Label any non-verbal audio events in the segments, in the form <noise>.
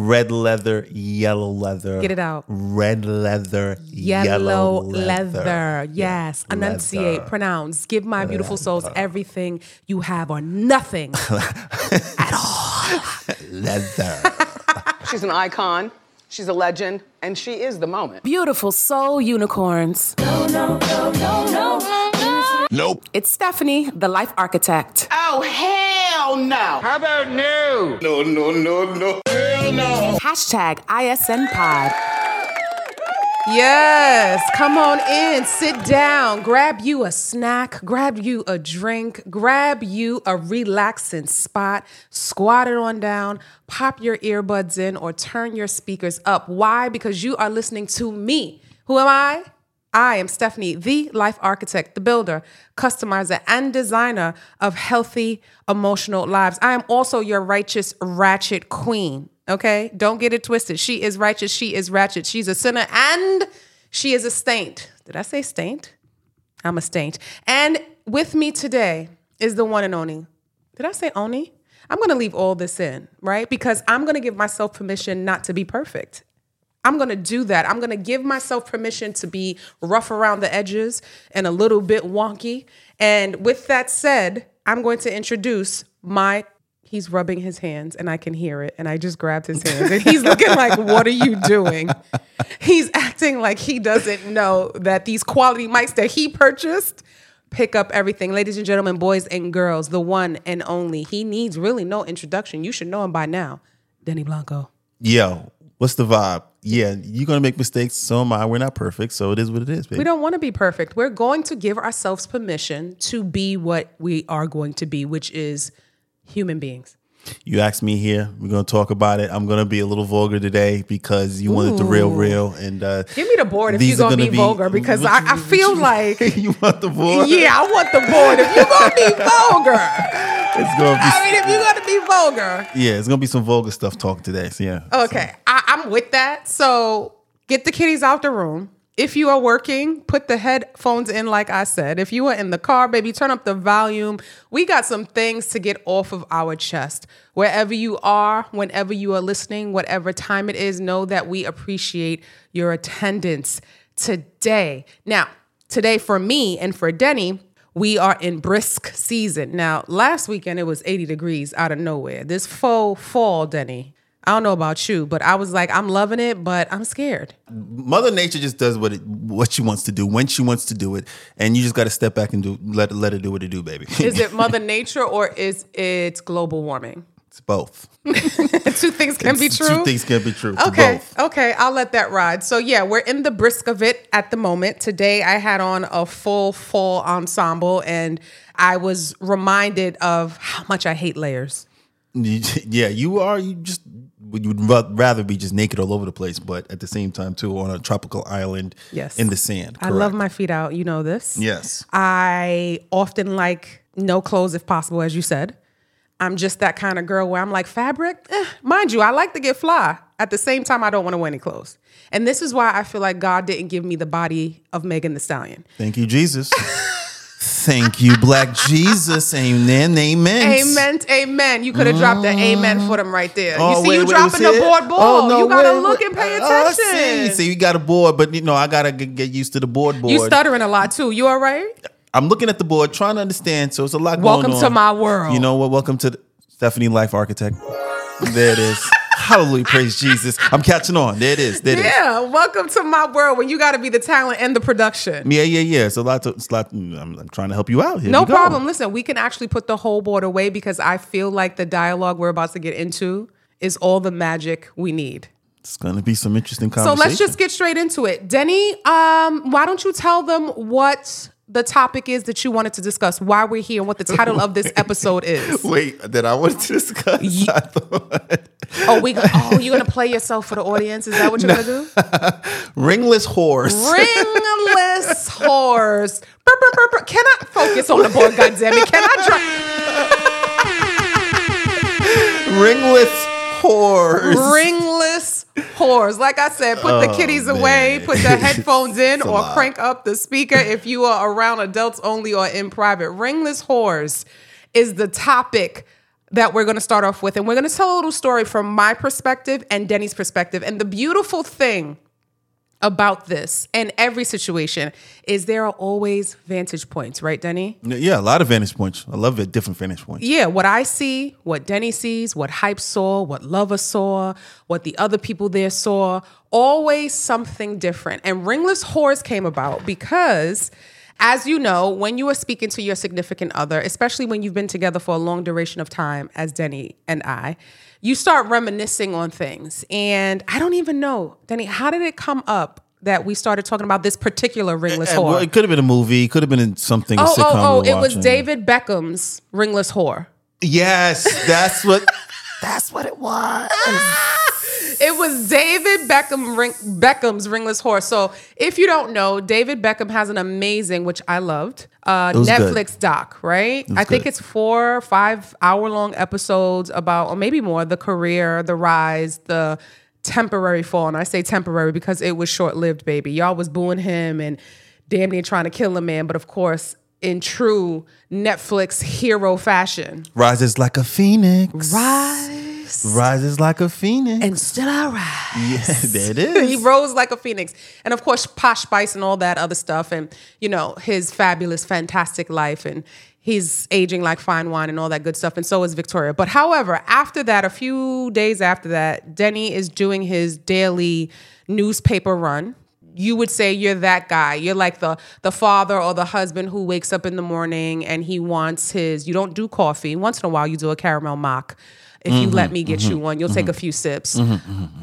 Red leather, yellow leather. Get it out. Red leather, Yellow, yellow, leather. Yes. Yeah, Enunciate, leather. pronounce. Give my beautiful souls everything you have or nothing. <laughs> At all. Leather. <laughs> She's an icon, she's a legend, and she is the moment. Beautiful soul unicorns. No, no, no, no, no, no. Nope. It's Stefanie, the life architect. Oh, hell no. How about no! No, no, no, no. Hashtag ISN Pod. Yes, come on in, sit down, grab you a snack, grab you a drink, grab you a relaxing spot, squat it on down, pop your earbuds in, or turn your speakers up. Why? Because you are listening to me. Who am I? I am Stefanie, the life architect, the builder, customizer, and designer of healthy emotional lives. I am also your righteous ratchet queen. Okay? Don't get it twisted. She is righteous. She is ratchet. She's a sinner and she is a saint. Did I say saint? I'm a saint. And with me today is the one and only. Did I say Oni? I'm going to leave all this in, right? Because I'm going to give myself permission not to be perfect. I'm going to do that. I'm going to give myself permission to be rough around the edges and a little bit wonky. And with that said, I'm going to introduce my. He's rubbing his hands and I can hear it. And I just grabbed his hands and he's looking like, What are you doing? He's acting like he doesn't know that these quality mics that he purchased pick up everything. Ladies and gentlemen, boys and girls, the one and only. He needs really no introduction. You should know him by now. Denny Blanco. Yo, what's the vibe? Yeah, you're gonna make mistakes. So am I. We're not perfect, so it is what it is, baby. We don't want to be perfect. We're going to give ourselves permission to be what we are going to be, which is human beings. You asked me here. We're gonna talk about it. I'm gonna be a little vulgar today because you wanted the real, real, and uh, Give me the board if these you're are going to be, vulgar because I, you- I feel you- <laughs> like, <laughs> you want the board. yeah, I want the board if you're going to be vulgar. <laughs> it's gonna be. I mean, if you're going to be vulgar. yeah, it's gonna be some vulgar stuff talk today. So yeah. Okay, I, I'm with that. So get the kitties out the room. If you are working, put the headphones in, like I said. If you are in the car, baby, turn up the volume. We got some things to get off of our chest. Wherever you are, whenever you are listening, whatever time it is, know that we appreciate your attendance today. Now, today for me and for Denny, we are in brisk season. Now, last weekend it was 80 degrees out of nowhere. This faux fall, Denny. I don't know about you, but I was like, I'm loving it, but I'm scared. Mother Nature just does what it, what she wants to do when she wants to do it, and you just got to step back and do let let her do what it do, baby. Is it <laughs> Mother Nature or is it global warming? it's both. <laughs> Two things can be true. Two things can be true. Okay, both. okay, I'll let that ride. So yeah, we're in the brisk of it at the moment. Today I had on a full full ensemble and I was reminded of how much I hate layers. <laughs> Yeah, you are. You just you'd rather be just naked all over the place, but at the same time too on a tropical island. Yes. in the sand. I love my feet out, you know this. Yes. I often like no clothes if possible, as you said. I'm just that kind of girl where I'm like, fabric, eh. mind you, I like to get fly. At the same time, I don't want to wear any clothes. And this is why I feel like God didn't give me the body of Megan Thee Stallion. Thank you, Jesus. <laughs> Thank you, Black Jesus. Amen. Amen. Amen, amen. You could have dropped an amen for them right there. Oh, you see, wait, you wait, dropping the board oh, ball. Oh, no, you gotta wait, look and pay Oh, attention. see, see, you got a board, but you know, I gotta get used to the board. Board. you stuttering a lot too. You all right? I'm looking at the board, trying to understand. So it's a lot Welcome to my world. You know what? Welcome to the Stefanie Life Architect. There it is. Hallelujah, praise Jesus. I'm catching on. There it is. There it is. Yeah, welcome to my world when you got to be the talent and the production. Yeah, yeah, yeah. It's a lot. To, it's a lot. I'm, I'm trying to help you out here. No problem. Listen, we can actually put the whole board away because I feel like the dialogue we're about to get into is all the magic we need. It's gonna be some interesting conversation. So let's just get straight into it. Denny, um, why don't you tell them what the topic is that you wanted to discuss, why we're here, and what the title of this <laughs> episode is? wait. That I wanted to discuss. I thought- Oh, we oh, you're gonna play yourself for the audience? Is that what you're gonna do? <laughs> Ringless horse. Ringless horse. Brr, brr, brr. Can I focus on the board? Goddamn it! Can I drop? Ringless horse. ringless whores. Like I said, put the oh, kitties away, Oh, put the <laughs> headphones in, or lot. crank up the speaker if you are around adults only or in private. Ringless whores is the topic that we're going to start off with. And we're going to tell a little story from my perspective and Denny's perspective. And the beautiful thing about this and every situation is there are always vantage points, right, Denny? Yeah, a lot of vantage points. I love it. Different vantage points. Yeah, what I see, what Denny sees, what Hype saw, what Lover saw, what the other people there saw, always something different. And Ringless Whores came about because, as you know, when you are speaking to your significant other, especially when you've been together for a long duration of time, as Denny and I, you start reminiscing on things. And I don't even know, Denny, how did it come up? That we started talking about this particular ringless Uh, whore. well, it could have been a movie. It could have been in something. a oh, sitcom oh, oh! we It were was. David Beckham's ringless whore. Yes, that's what. <laughs> that's what it was. It was David Beckham ring, Beckham's ringless Horse. So if you don't know, David Beckham has an amazing, which I loved, uh, was good. Netflix doc. Right? I think good. it's four, five hour long episodes about, or maybe more, the career, the rise, the temporary fall. And I say temporary because it was short lived, baby. Y'all was booing him and damn near trying to kill a man, but of course. In true Netflix hero fashion, Rises like a phoenix. rise Rises like a phoenix. and still I rise. yeah, <laughs> there it <laughs> he rose like a phoenix. And of course, Posh Spice and all that other stuff. And, you know, his fabulous, fantastic life. And he's aging like fine wine and all that good stuff. And so is Victoria. But however, after that, a few days after that, Denny is doing his daily newspaper run. You would say you're that guy. You're like the the father or the husband who wakes up in the morning and he wants his. You don't do coffee. Once in a while, you do a caramel mock. If you let mm-hmm, me get you mm-hmm, one, you'll take a mm-hmm. few sips.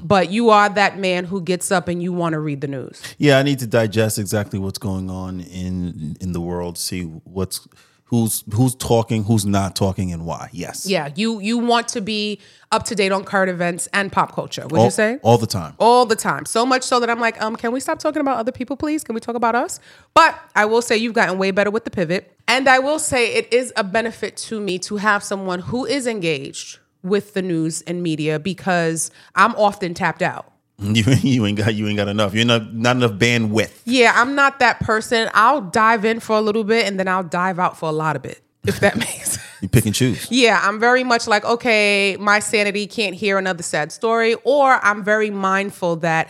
But you are that man who gets up and you want to read the news. Yeah, I need to digest exactly what's going on in in the world. See what's who's who's talking, who's not talking, and why. Yes. Yeah, you you want to be up to date on current events and pop culture. Would All, you say? all the time. all the time. So much so that I'm like, um, can we stop talking about other people, please? Can we talk about us? But I will say you've gotten way better with the pivot. And I will say it is a benefit to me to have someone who is engaged with the news and media because I'm often tapped out. <laughs> You, you ain't got you ain't got enough. You're not not enough bandwidth. Yeah, I'm not that person. I'll dive in for a little bit and then I'll dive out for a lot of it, if that <laughs> makes sense. You pick and choose. Yeah, I'm very much like, okay, my sanity can't hear another sad story, or I'm very mindful that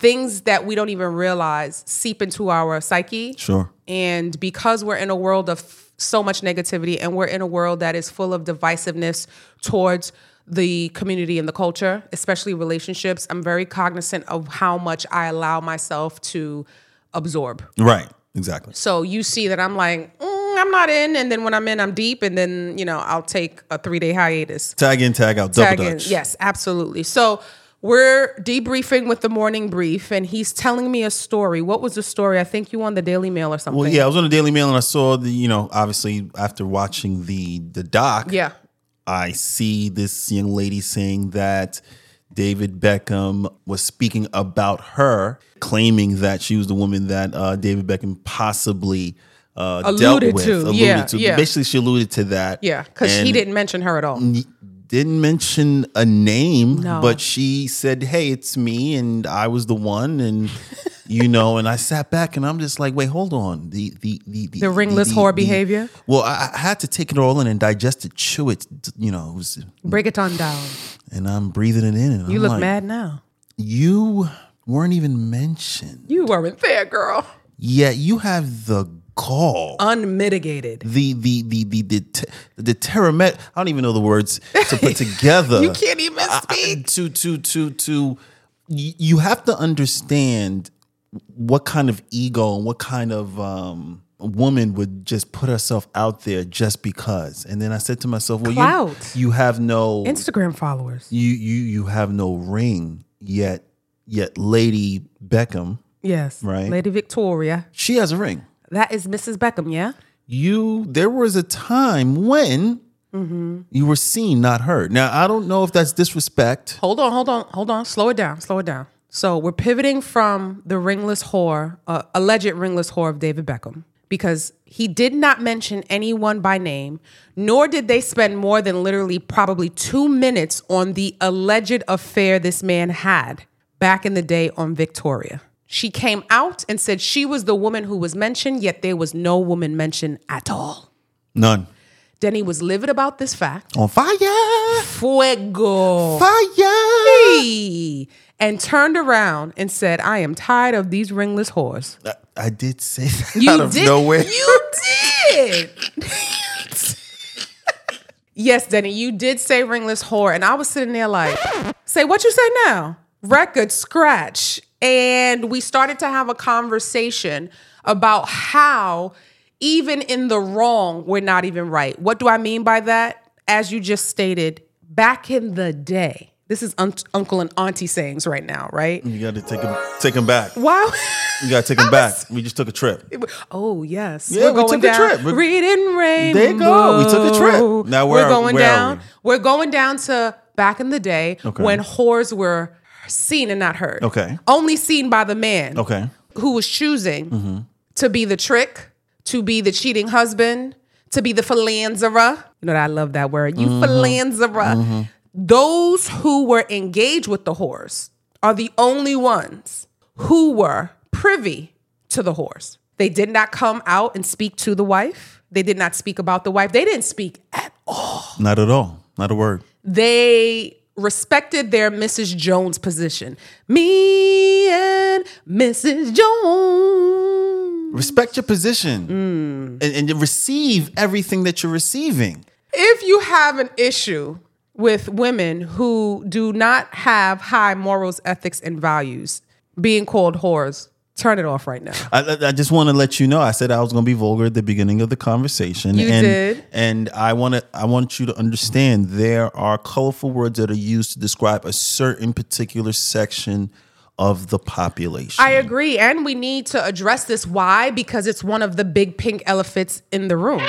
things that we don't even realize seep into our psyche. Sure. And because we're in a world of so much negativity and we're in a world that is full of divisiveness towards the community and the culture, especially relationships, I'm very cognizant of how much I allow myself to absorb. Right. Exactly. So you see that I'm like, mm, I'm not in, and then when I'm in, I'm deep, and then you know I'll take a three day hiatus. Tag in, tag out, double Tag in. dutch. Yes, absolutely. So we're debriefing with the morning brief, and he's telling me a story. What was the story? I think you on the Daily Mail or something. Well, yeah, I was on the Daily Mail and I saw the, you know, obviously after watching the the doc, Yeah. I see this young lady saying that David Beckham was speaking about her, claiming that she was the woman that uh, David Beckham possibly uh, dealt Alluded with. to, Alluded yeah, to. yeah. Basically, she alluded to that. Yeah, because he didn't mention her at all. Didn't mention a name, No. but she said, "Hey, it's me, and I was the one." And you know, and I sat back and I'm just like, "Wait, hold on." The the the The ringless whore behavior? Well, I, I had to take it all in and digest it, chew it. You know, it was, Break it on down. and I'm breathing it in. And You I'm look like, mad now. You weren't even mentioned. You weren't there, girl. Yeah, you have the gall. Unmitigated. the the the the the, the terramet. I don't even know the words to put <laughs> together. You can't even I- I- speak. to to to to. You have to understand what kind of ego and what kind of um, woman would just put herself out there just because. And then I said to myself, "Well, you, you have no Instagram followers. you you you have no ring yet. Yet, Lady Beckham, Yes. Right. Lady Victoria. she has a ring." That is Mrs. Beckham, yeah? you there was a time when you were seen not heard now i don't know if that's disrespect Hold on, hold on, hold on. Slow it down, slow it down. So we're pivoting from the ringless whore, uh, alleged ringless whore of David Beckham, because he did not mention anyone by name, nor did they spend more than literally probably two minutes on the alleged affair this man had back in the day on Victoria. She came out and said she was the woman who was mentioned, yet there was no woman mentioned at all. none Denny was livid about this fact. On fire, Fuego. fire. Hey. And turned around and said, I am tired of these ringless whores. I, I did say that You out of did. nowhere. You did. <laughs> yes, Denny, you did say ringless whore. And I was sitting there like, say what you say now? Record scratch. And we started to have a conversation about how even in the wrong, we're not even right. What do I mean by that? As you just stated, back in the day, this is un- uncle and auntie sayings right now, right? You got to take him, take him back. Wow. You got to take him <laughs> back. We just took a trip. Oh yes, Yeah, we took a trip. We're- Reading rainbow. There you go. We took a trip. Now we're are- going are down. we? We're going down to back in the day Okay. when whores were seen and not heard. Okay. only seen by the man. Okay. Mm-hmm. who was choosing to be the trick, to be the cheating husband, to be the philanderer. You know that I love that word. You Mm-hmm. philanderer. Those who were engaged with the whores are the only ones who were privy to the whores. They did not come out and speak to the wife. They did not speak about the wife. They didn't speak at all. Not at all. Not a word. They respected their Mrs. Jones position. Me and Mrs. Jones. Respect your position Mm. and, and receive everything that you're receiving. If you have an issue with women who do not have high morals, ethics, and values being called whores, turn it off right now. I, I- just want to let you know. I said I was going to be vulgar at the beginning of the conversation. You and, did. and I want to. I want you to understand there are colorful words that are used to describe a certain particular section of the population. I agree. And we need to address this. Why? Because it's one of the big pink elephants in the room.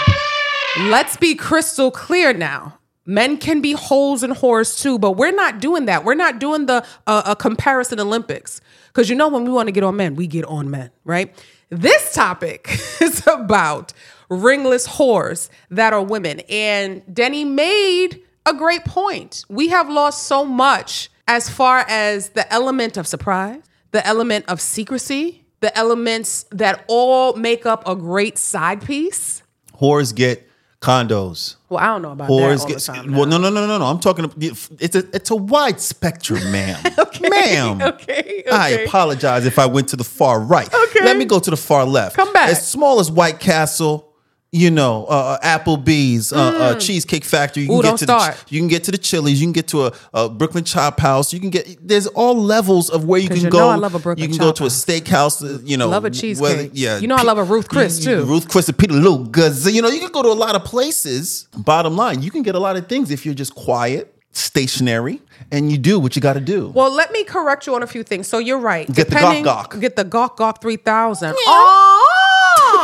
Let's be crystal clear now. Men can be holes and whores too, but we're not doing that. We're not doing the uh, a comparison Olympics. Because you know, when we want to get on men, we get on men, right? This topic <laughs> is about ringless whores that are women. And Denny made a great point. We have lost so much as far as the element of surprise, the element of secrecy, the elements that all make up a great side piece. Whores get condos. Well, I don't know about Whores that all get. the time. well, no, no, no, no, no. I'm talking. It's a it's a wide spectrum, ma'am. <laughs> Ma'am. Okay, <laughs> okay. I apologize if I went to the far right. Okay. Let me go to the far left. Come back. As small as White Castle, you know, uh, uh, Applebee's, uh, uh, Cheesecake Factory. You can Mm. Ooh, get to the you can get to the Chili's. You can get to a, a Brooklyn Chop House. You can get. There's all levels of where you can you go. know I love a Brooklyn You can go Chop to a steakhouse. uh, You know, Love a whether- cheesecake. yeah, You know I love a Ruth Chris, you- you- too. Ruth Chris and Peter Luger's. You know, you can go to a lot of places. Bottom line, you can get a lot of things if you're just quiet, stationary, and you do what you got to do. Well, let me correct you on a few things. So you're right. Get the Depending- Gawk Gawk. Get the Gawk Gawk 3000. Oh!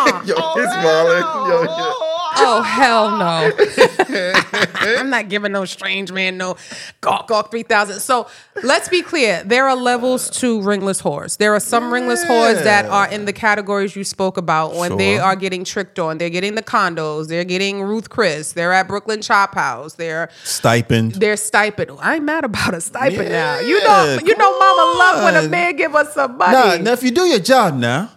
<laughs> Yo, oh, he's smiling. Yo, yo. Oh, oh hell no! Oh. <laughs> <laughs> I'm not giving no strange man no gawk gawk three thousand. So let's be clear: there are levels to ringless whores. There are some ringless whores that are in the categories you spoke about when they are getting tricked on. They're getting the condos. They're getting Ruth Chris. They're at Brooklyn Chop House. They're Stipend. They're stipend. I ain't mad about a stipend now. You know, you know, come Mama love when a man give us some money. Nah, now if you do your job now,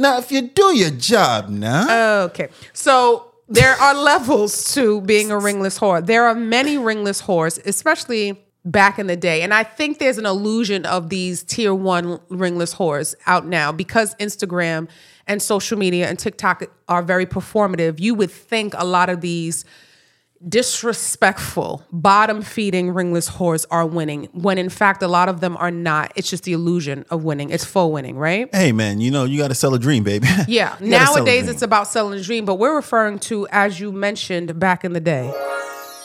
now if you do your job now, Okay. So there are levels to being a ringless whore. There are many ringless whores, especially back in the day. And I think there's an illusion of these tier one ringless whores out now because Instagram and social media and TikTok are very performative. You would think a lot of these disrespectful, bottom feeding ringless whores are winning, when in fact, a lot of them are not. It's just the illusion of winning. It's faux winning, right? hey man, you know you got to sell a dream, baby. <laughs> Yeah. You gotta sell a Nowadays, it's about selling a dream, but we're referring to, as you mentioned back in the day.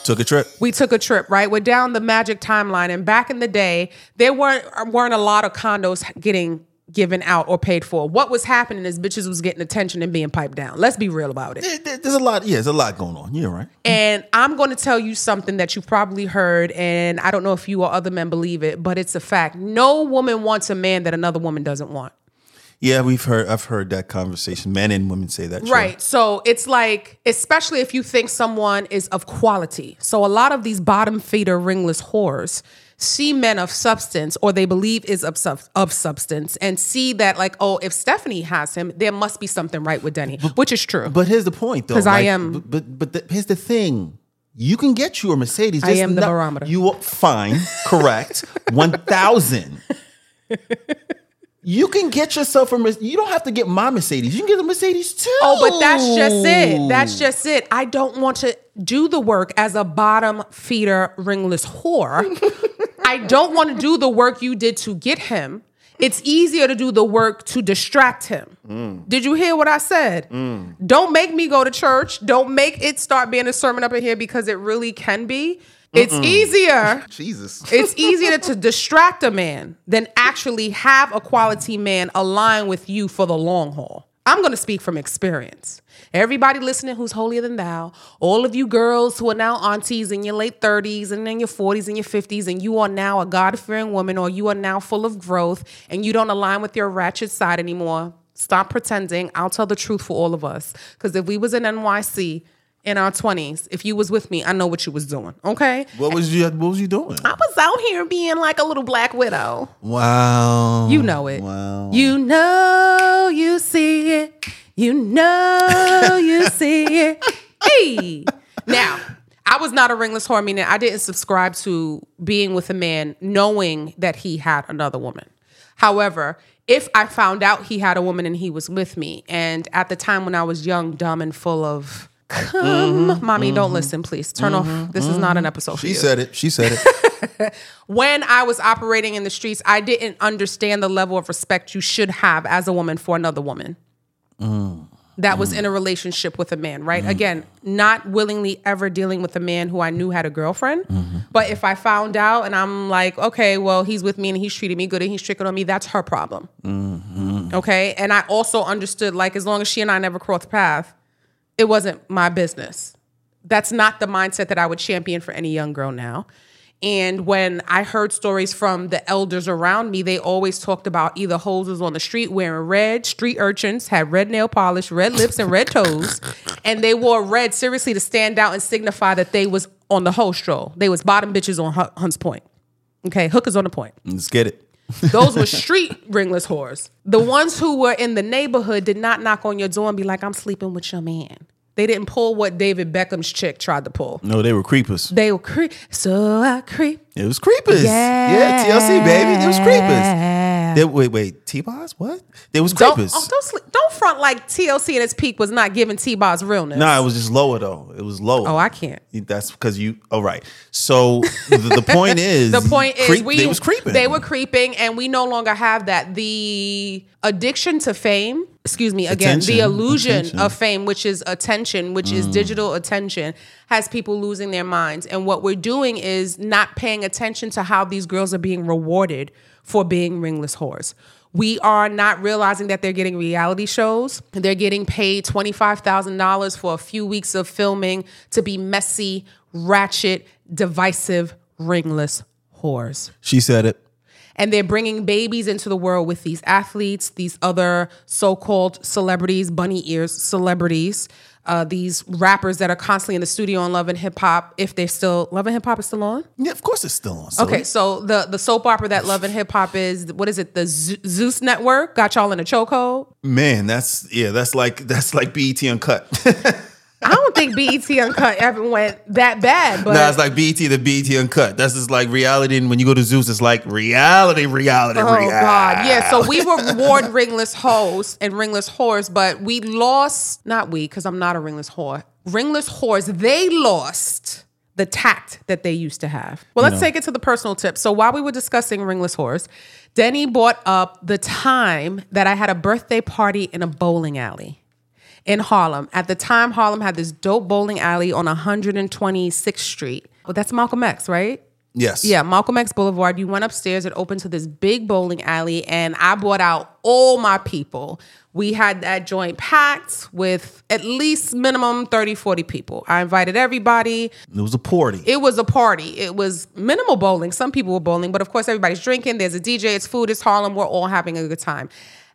took a trip. We took a trip, right? We're down the magic timeline, and back in the day, there weren't weren't a lot of condos getting given out or paid for. What was happening is bitches was getting attention and being piped down. Let's be real about it. There- there- There's a lot. Yeah, there's a lot going on. You're right. And I'm going to tell you something that you've probably heard, and I don't know if you or other men believe it, but it's a fact. No woman wants a man that another woman doesn't want. Yeah, we've heard. I've heard that conversation. Men and women say that. sure. Right. So it's like, especially if you think someone is of quality. So a lot of these bottom feeder ringless whores see men of substance or they believe is of, sub- of substance and see that like oh if stefanie has him there must be something right with denny which is true But here's the point, though. 'Cause I like, am- But but, but the, here's the thing: you can get you a Mercedes. I am the not- barometer. You are fine, correct, <laughs> one thousand. You can get yourself a. Mercedes. You don't have to get my Mercedes. You can get a Mercedes too. Oh, but that's just it. That's just it. I don't want to do the work as a bottom feeder ringless whore. <laughs> I don't want to do the work you did to get him. It's easier to do the work to distract him. Mm. Did you hear what I said? Mm. Don't make me go to church. Don't make it start being a sermon up in here because it really can be. It's easier <laughs> Jesus. it's easier to <laughs> distract a man than actually have a quality man align with you for the long haul. I'm going to speak from experience. Everybody listening who's holier than thou, all of you girls who are now aunties in your late 30s and in your 40s and your 50s, and you are now a God fearing woman or you are now full of growth and you don't align with your ratchet side anymore, stop pretending. I'll tell the truth for all of us. Because if we was in NYC in our 20s, if you was with me, I know what you was doing. Okay? What was you? What was you doing? I was out here being like a little black widow. Wow. You know it. Wow. You know you see it. You know <laughs> you see it. Hey. Now, I was not a ringless whore, meaning I didn't subscribe to being with a man knowing that he had another woman. However, if I found out he had a woman and he was with me, and at the time when I was young, dumb, and full of come, mm-hmm. mommy, don't mm-hmm. listen, please. Turn off. Mm-hmm. This is not an episode for She said it. She said it. <laughs> when I was operating in the streets, I didn't understand the level of respect you should have as a woman for another woman. That was in a relationship with a man, right? Again, not willingly ever dealing with a man who I knew had a girlfriend. But if I found out and I'm like, okay, well, he's with me and he's treating me good and he's tricking on me, that's her problem. Okay. And I also understood, like, as long as she and I never crossed path, it wasn't my business. That's not the mindset that I would champion for any young girl now. And when I heard stories from the elders around me, they always talked about either hoses on the street wearing red, street urchins had red nail polish, red lips, and red toes. And they wore red seriously to stand out and signify that they was on the hoe stroll. They was bottom bitches on Hunts Point. Okay, hookers on the point. Let's get it. Those were street ringless whores. The ones who were in the neighborhood did not knock on your door and be like, I'm sleeping with your man. They didn't pull what David Beckham's chick tried to pull. No, they were creepers. They were creep. So I creep. It was creepers. Yeah, TLC baby. It was creepers. They, wait, wait, T-Boz? What? They was Don't, creepers. oh, don't, sleep, don't front like TLC in its peak was not giving T-Boz's realness. Nah, it was just lower though. It was lower. Oh, I can't. That's because you. All right. So the, the point <laughs> is, The point is, creep- we they was creeping. They were creeping, and we no longer have that. The addiction to fame, excuse me, again, the illusion Attention. of fame, which is attention, which is mm. digital attention, has people losing their minds. And what we're doing is not paying attention to how these girls are being rewarded for being ringless whores. We are not realizing that they're getting reality shows. They're getting paid $25,000 for a few weeks of filming to be messy, ratchet, divisive, ringless whores. She said it. And they're bringing babies into the world with these athletes, these other so called celebrities, bunny ears celebrities, uh, these rappers that are constantly in the studio on Love and Hip Hop. If they're still, Love and Hip Hop is still on? Yeah, of course it's still on. Silly. Okay, so the the soap opera that Love and Hip Hop is, what is it? The Ze- Zeus Network got y'all in a chokehold. man, that's yeah, that's like <laughs> that's like BET Uncut. <laughs> I don't think BET Uncut ever went that bad, but nah, it's like BET the BET Uncut. That's just like reality. And when you go to Zeus, it's like reality, reality, oh, reality. Oh reality. God, yeah. So we were reward ringless hoes and ringless whores, but we lost. Not we, because I'm not a ringless whore. Ringless whores, they lost the tact that they used to have. Well, let's take it to the personal tip. So while we were discussing ringless whores, Denny brought up the time that I had a birthday party in a bowling alley in Harlem. At the time, Harlem had this dope bowling alley on 126th Street. Well, that's Malcolm X, right? Yes. Yeah, Malcolm X Boulevard. You went upstairs, it opened to this big bowling alley, and I brought out all my people. We had that joint packed with at least minimum 30, 40 people. I invited everybody. It was a party. It was a party. It was minimal bowling. Some people were bowling, but of course, everybody's drinking. There's a DJ, it's food, it's Harlem. We're all having a good time.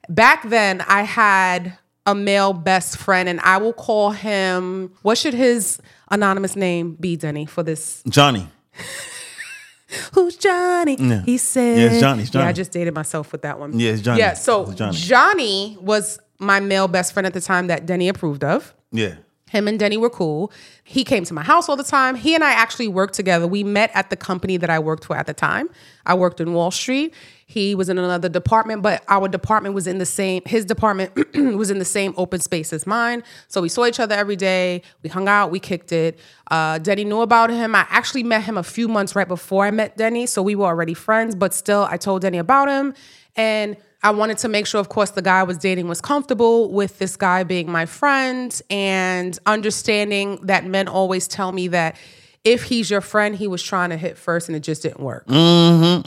Back then, I had a male best friend, and I will call him, what should his anonymous name be, Denny, for this? Johnny. <laughs> Who's Johnny? He said, Yeah, it's Johnny, it's Yeah, I just dated myself with that one. Yeah, it's Johnny. Yeah, so Johnny. Johnny was my male best friend at the time that Denny approved of. Yeah. Him and Denny were cool. He came to my house all the time. He and I actually worked together. We met at the company that I worked for at the time. I worked in Wall Street. He was in another department, but our department was in the same, his department <clears throat> was in the same open space as mine. So we saw each other every day. We hung out, we kicked it. Uh, Denny knew about him. I actually met him a few months right before I met Denny. So we were already friends, but still, I told Denny about him. And I wanted to make sure, of course, the guy I was dating was comfortable with this guy being my friend and understanding that men always tell me that if he's your friend, he was trying to hit first and it just didn't work. Mm,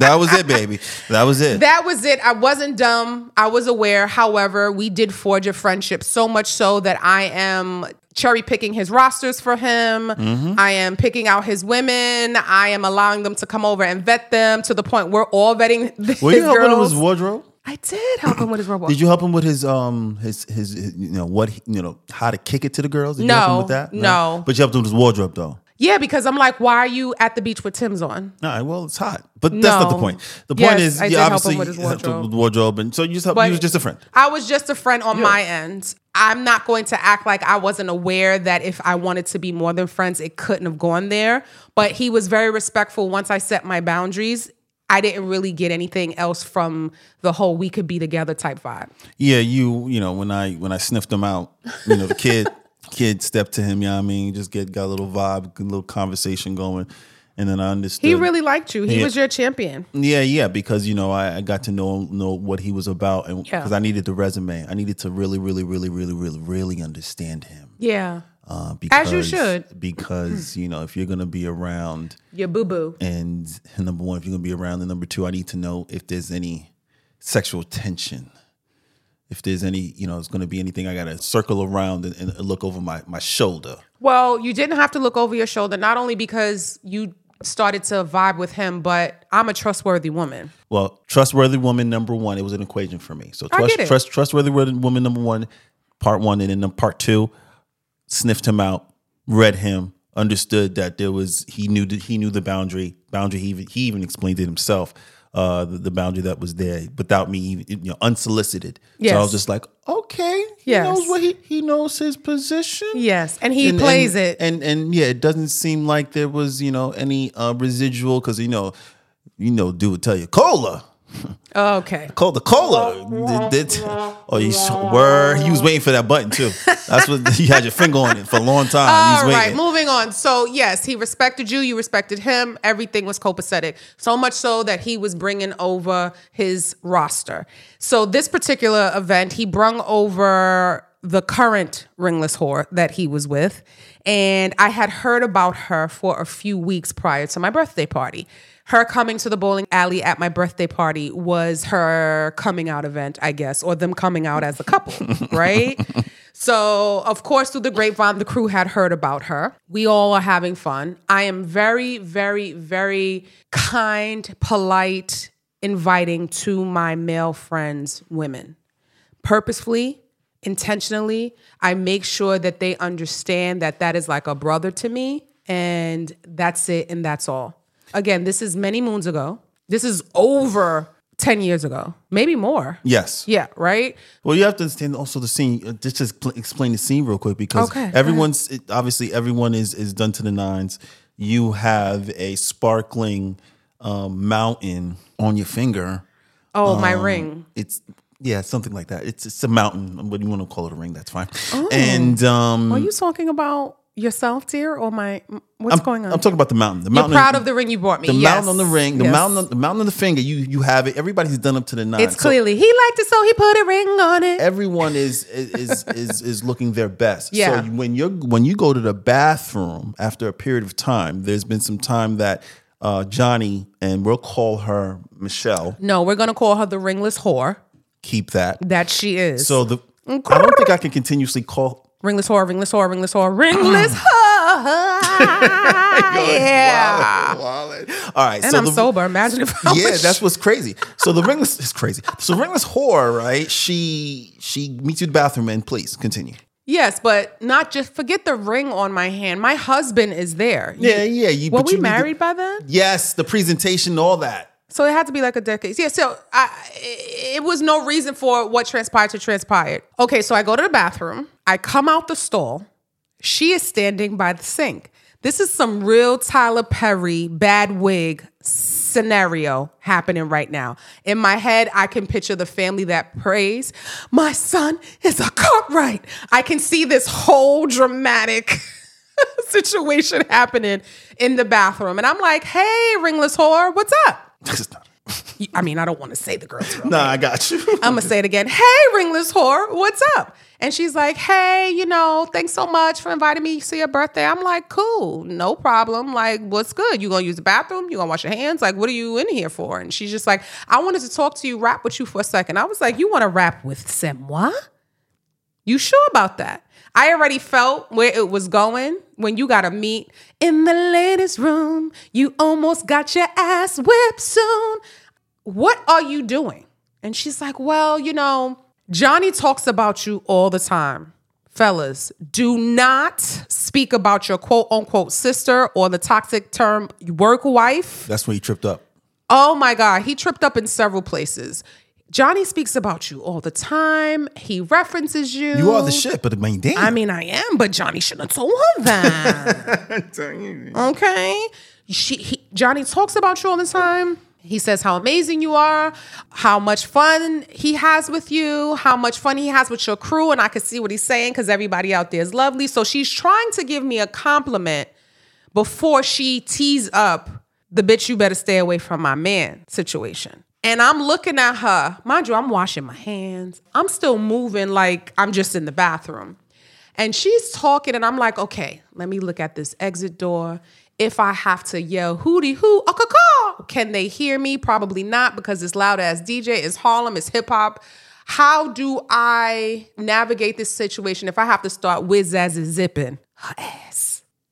that was it, baby. That was it. That was it. I wasn't dumb. I was aware. However, we did forge a friendship so much so that I am cherry picking his rosters for him. Mm-hmm. I am picking out his women. I am allowing them to come over and vet them to the point we're all vetting <laughs> Were you helping with his wardrobe? I did help him with his robot. Did you help him with his um his, his his you know what he- you know how to kick it to the girls? Did you help him No, with that? no. But you helped him with his wardrobe though. Yeah, because I'm like, why are you at the beach with Tim's on? All right, well, it's hot, but that's not the point. The point Yes, is, I did yeah, help him obviously, with his you helped him wardrobe. with wardrobe, and so you just helped, But you was just a friend. I was just a friend on my end. I'm not going to act like I wasn't aware that if I wanted to be more than friends, it couldn't have gone there. But he was very respectful once I set my boundaries. I didn't really get anything else from the whole we could be together type vibe. Yeah, you you know when I when I sniffed him out, you know the <laughs> kid kid stepped to him. You know what I mean? Just get got a little vibe, good little conversation going, and then I understood. He really liked you. He Yeah. was your champion. Yeah, yeah, because you know I, I got to know know what he was about, and Yeah. because I needed the resume, I needed to really, really, really, really, really, really understand him. Yeah. Uh, because, As you should. because you know if you're gonna be around, Your boo boo. and number one, if you're gonna be around, and number two, I need to know if there's any sexual tension. If there's any, you know, it's gonna be anything, I gotta circle around and, and look over my my shoulder. Well, you didn't have to look over your shoulder, not only because you started to vibe with him, but I'm a trustworthy woman. Well, trustworthy woman number one. It was an equation for me. So trust, trust trustworthy woman number one, part one, and then part two, sniffed him out, read him, understood that there was he knew that he knew the boundary boundary. He even, he even explained it himself. Uh, the, the boundary that was there without me, even, you know, unsolicited. So I was just like, okay, he Yes. knows what he he knows his position. Yes, and he And- plays and- it. and and yeah, it doesn't seem like there was you know any uh, residual because you know, you know, dude would tell you cola. Oh, okay. Cola, the cola. Oh, did, did, oh, you were. He was waiting for that button too. That's what you had your finger on it for a long time. he All was right, moving on. So yes, he respected you. You respected him. Everything was copacetic. So much so that he was bringing over his roster. So this particular event, he brung over the current ringless whore that he was with, and I had heard about her for a few weeks prior to my birthday party. Her coming to the bowling alley at my birthday party was her coming out event, I guess, or them coming out as a couple, <laughs> right? So, of course, through the grapevine, the crew had heard about her. We all are having fun. I am very, very, very kind, polite, inviting to my male friends, women. Purposefully, intentionally, I make sure that they understand that that is like a brother to me, and that's it, and that's all. Again, this is many moons ago. This is over 10 years ago, maybe more. Yes. Yeah, right? Well, you have to understand also the scene. uh, Just just pl- explain the scene real quick because Okay, everyone's it, obviously everyone is is done to the nines. You have a sparkling um, mountain on your finger. Oh, my Um, ring. It's yeah, something like that. It's it's a mountain. What do you want to call it? A ring? That's fine. And um, Are you talking about yourself, dear, or my? What's I'm, going on? I'm talking about the mountain. The You're mountain. proud of the ring you bought me. the yes. mountain on the ring, the Yes. mountain, on, the mountain on the finger. You you have it. Everybody's done up to the nine. It's So clearly he liked it, so he put a ring on it. everyone is is is is looking their best. Yeah. So when you're when you go to the bathroom after a period of time, there's been some time that uh, Johnny and we'll call her Michelle. no, we're gonna call her the ringless whore Keep that. that she is. So the I don't think I can continuously call. Ringless whore, ringless whore, ringless whore, ringless <clears throat> whore. <laughs> yeah. Wallet. All right. And so I'm the, sober. Imagine if I yeah, was that's what's <laughs> crazy. So the ringless is crazy. So ringless whore, right? She she meets you at the bathroom, and please continue. Yes, but not just forget the ring on my hand. My husband is there. Yeah, yeah. You, Were we you married by then? Yes, the presentation, all that. So it had to be like a decade. Yeah, so I, it was no reason for what transpired to transpire. Okay, so I go to the bathroom. I come out the stall. She is standing by the sink. This is some real Tyler Perry bad wig scenario happening right now. In my head, I can picture the family that preys, My son is a Cartwright. I can see this whole dramatic <laughs> situation happening in the bathroom. And I'm like, Hey, ringless whore, what's up? I mean, I don't want to say the girl's real nah, I got you. I'm gonna say it again. Hey, ringless whore, what's up? And she's like, Hey, you know, thanks so much for inviting me to your birthday. I'm like, Cool, no problem. Like, what's good? You gonna use the bathroom? You gonna wash your hands? Like, what are you in here for? And she's just like, I wanted to talk to you, rap with you for a second. I was like, You want to rap with Semwa? You sure about that? I already felt where it was going when you got to meet in the ladies' room. You almost got your ass whipped soon. What are you doing? And she's like, Well, you know, Johnny talks about you all the time. Fellas, do not speak about your quote unquote sister or the toxic term work wife. That's when he tripped up. Oh my God, he tripped up in several places. Johnny speaks about you all the time. He references you. You are the shit, but I mean, damn. I mean, I am, but Johnny shouldn't have told her that. <laughs> okay. She, he, Johnny talks about you all the time. He says how amazing you are, how much fun he has with you, how much fun he has with your crew. And I can see what he's saying because everybody out there is lovely. So she's trying to give me a compliment before she tees up the bitch, you better stay away from my man situation. And I'm looking at her. Mind you, I'm washing my hands. I'm still moving like I'm just in the bathroom. And she's talking, and I'm like, okay, let me look at this exit door. If I have to yell hootie hoo, a caw, can they hear me? Probably not because it's loud as DJ, it's Harlem, it's hip hop. How do I navigate this situation if I have to start whiz as zipping her ass?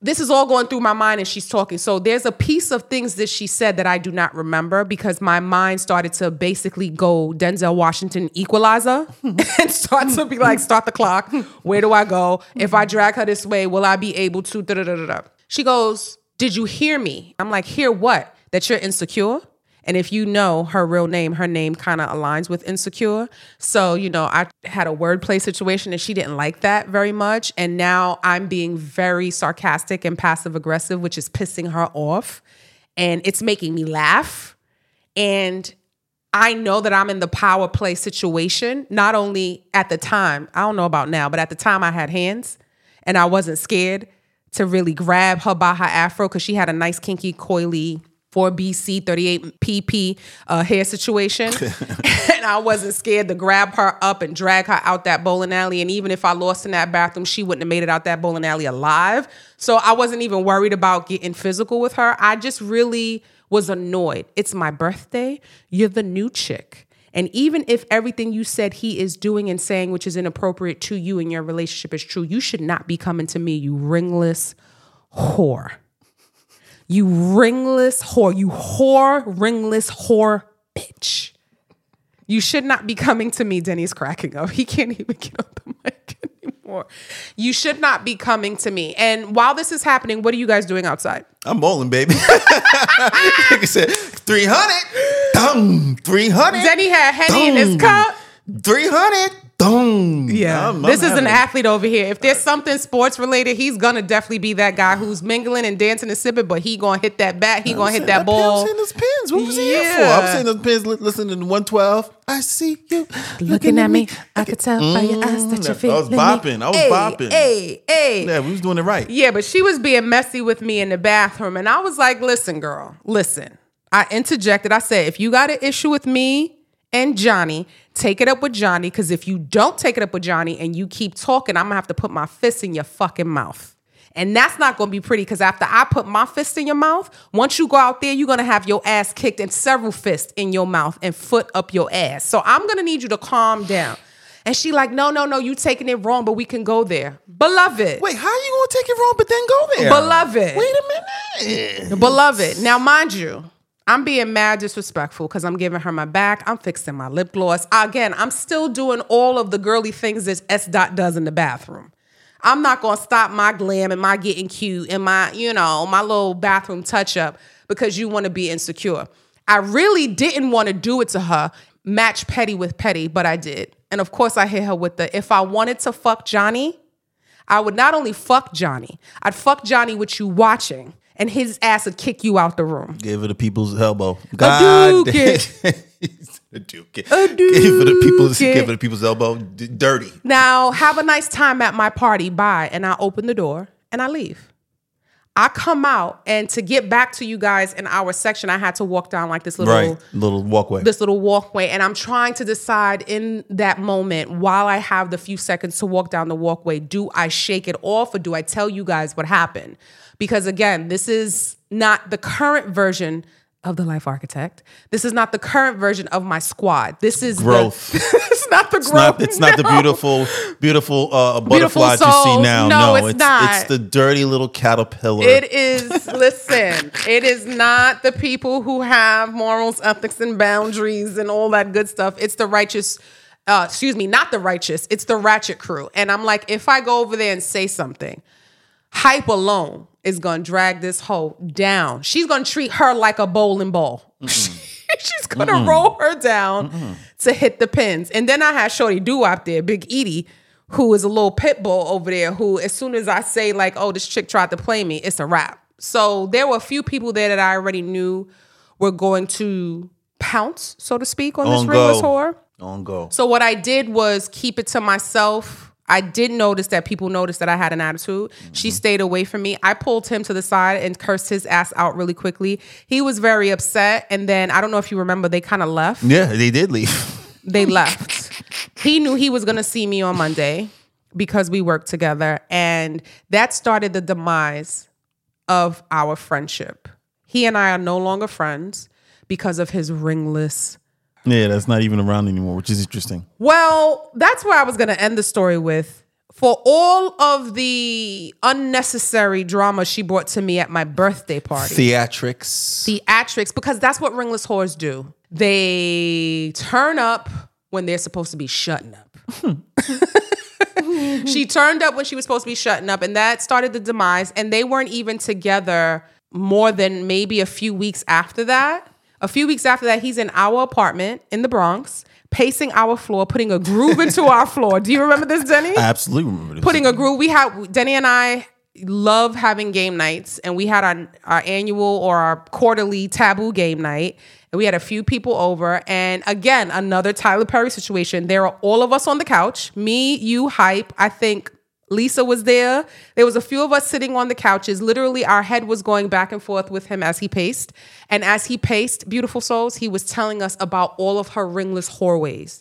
This is all going through my mind and she's talking. So there's a piece of things that she said that I do not remember because my mind started to basically go Denzel Washington equalizer <laughs> and start to be like, start the clock. Where do I go? If I drag her this way, will I be able to? She goes, Did you hear me? I'm like, Hear what? That you're insecure? And if you know her real name, her name kind of aligns with insecure. So, you know, I had a wordplay situation and she didn't like that very much. And now I'm being very sarcastic and passive aggressive, which is pissing her off. And it's making me laugh. And I know that I'm in the power play situation, not only at the time, I don't know about now, but at the time I had hands and I wasn't scared to really grab her by her afro because she had a nice, kinky, coily 4BC 38 PP uh, hair situation. <laughs> <laughs> and I wasn't scared to grab her up and drag her out that bowling alley. And even if I lost in that bathroom, she wouldn't have made it out that bowling alley alive. So I wasn't even worried about getting physical with her. I just really was annoyed. It's my birthday. You're the new chick. And even if everything you said he is doing and saying, which is inappropriate to you in your relationship, is true, you should not be coming to me, you ringless whore. You ringless whore. You whore, ringless whore bitch. You should not be coming to me. Denny's cracking up. He can't even get on the mic anymore. You should not be coming to me. And while this is happening, what are you guys doing outside? I'm bowling, baby. <laughs> like I said, 300. Dum. 300. Denny had Henny in his cup. 300. Dum. I'm- I'm this is an it. athlete over here. If there's something sports related, he's gonna definitely be that guy who's mingling and dancing and sipping, but he gonna hit that bat. He gonna hit that ball. I'm ball. saying those pins. What was he here for? I'm saying those pins. li- Listening to 112. I see you Looking at me, I could tell by your eyes that Mm, you're I was bopping. I was hey, bopping. Hey, hey. Yeah, we was doing it right. Yeah, but she was being messy with me in the bathroom. And I was like, listen, girl, listen. I interjected. I said, if you got an issue with me and Johnny, take it up with Johnny. Because if you don't take it up with Johnny and you keep talking, I'm going to have to put my fist in your fucking mouth. And that's not to be pretty because after I put my fist in your mouth, once you go out there, you're to have your ass kicked and several fists in your mouth and foot up your ass. So I'm to need you to calm down. And she like, no, no, no, you taking it wrong, but we can go there. Beloved. Wait, how are you gonna take it wrong, but then go there? Beloved. Wait a minute. Beloved. Now, mind you, I'm being mad disrespectful because I'm giving her my back. I'm fixing my lip gloss. Again, I'm still doing all of the girly things that S. Dot does in the bathroom. I'm not gonna stop my glam and my getting cute and my, you know, my little bathroom touch up because you want to be insecure. I really didn't want to do it to her, match petty with petty, but I did. And of course, I hit her with the if I wanted to fuck Johnny, I would not only fuck Johnny, I'd fuck Johnny with you watching, and his ass would kick you out the room. Give it a people's elbow. duke damn. it. <laughs> a duke it. Give it a people's it. give it a people's elbow. D- dirty. Now, have a nice time at my party. Bye. And I open the door and I leave. I come out, and to get back to you guys in our section, I had to walk down like this little Right. Little walkway. this little walkway and I'm trying to decide in that moment while I have the few seconds to walk down the walkway, do I shake it off or do I tell you guys what happened? Because again, this is not the current version of the life architect. This is not the current version of my squad. This is the- Growth. <laughs> it's not the It's growth. not, it's not the beautiful, beautiful uh, butterflies you see now. No, it's it's not. It's the dirty little caterpillar. It is, listen, it is not the people who have morals, ethics, and boundaries and all that good stuff. It's the righteous, uh, excuse me, not the righteous, it's the ratchet crew. And I'm like, if I go over there and say something, hype alone is gonna drag this hoe down. She's gonna treat her like a bowling ball. <laughs> She's gonna roll her down to hit the pins. And then I had Shorty Do out there, Big Edie, who is a little pit bull over there, who as soon as I say, like, oh, this chick tried to play me, it's a wrap. So there were a few people there that I already knew were going to pounce, so to speak, on this On ringless go. whore. On go. So what I did was keep it to myself. I did notice that people noticed that I had an attitude. She mm-hmm. stayed away from me. I pulled him to the side and cursed his ass out really quickly. He was very upset. And then I don't know if you remember, they kind of left. Yeah, they did leave. <laughs> They left. <laughs> he knew he was going to see me on Monday because we worked together. And that started the demise of our friendship. He and I are no longer friends because of his ringless yeah, that's not even around anymore, which is interesting. well, that's where I was going to end the story with. For all of the unnecessary drama she brought to me at my birthday party, Theatrics. theatrics, because that's what ringless whores do. They turn up when they're supposed to be shutting up. <laughs> she turned up when she was supposed to be shutting up, and that started the demise. And they weren't even together more than maybe a few weeks after that. A few weeks after that, he's in our apartment in the Bronx, pacing our floor, putting a groove into <laughs> our floor. Do you remember this, Denny? I absolutely remember this. putting a groove. We had Denny and I love having game nights, and we had our, our annual or our quarterly taboo game night. And we had a few people over, and again, another Tyler Perry situation. There are all of us on the couch, me, you, hype. I think Lisa was there. There was a few of us sitting on the couches. Literally, our head was going back and forth with him as he paced. And as he paced, beautiful souls, he was telling us about all of her ringless whoreways.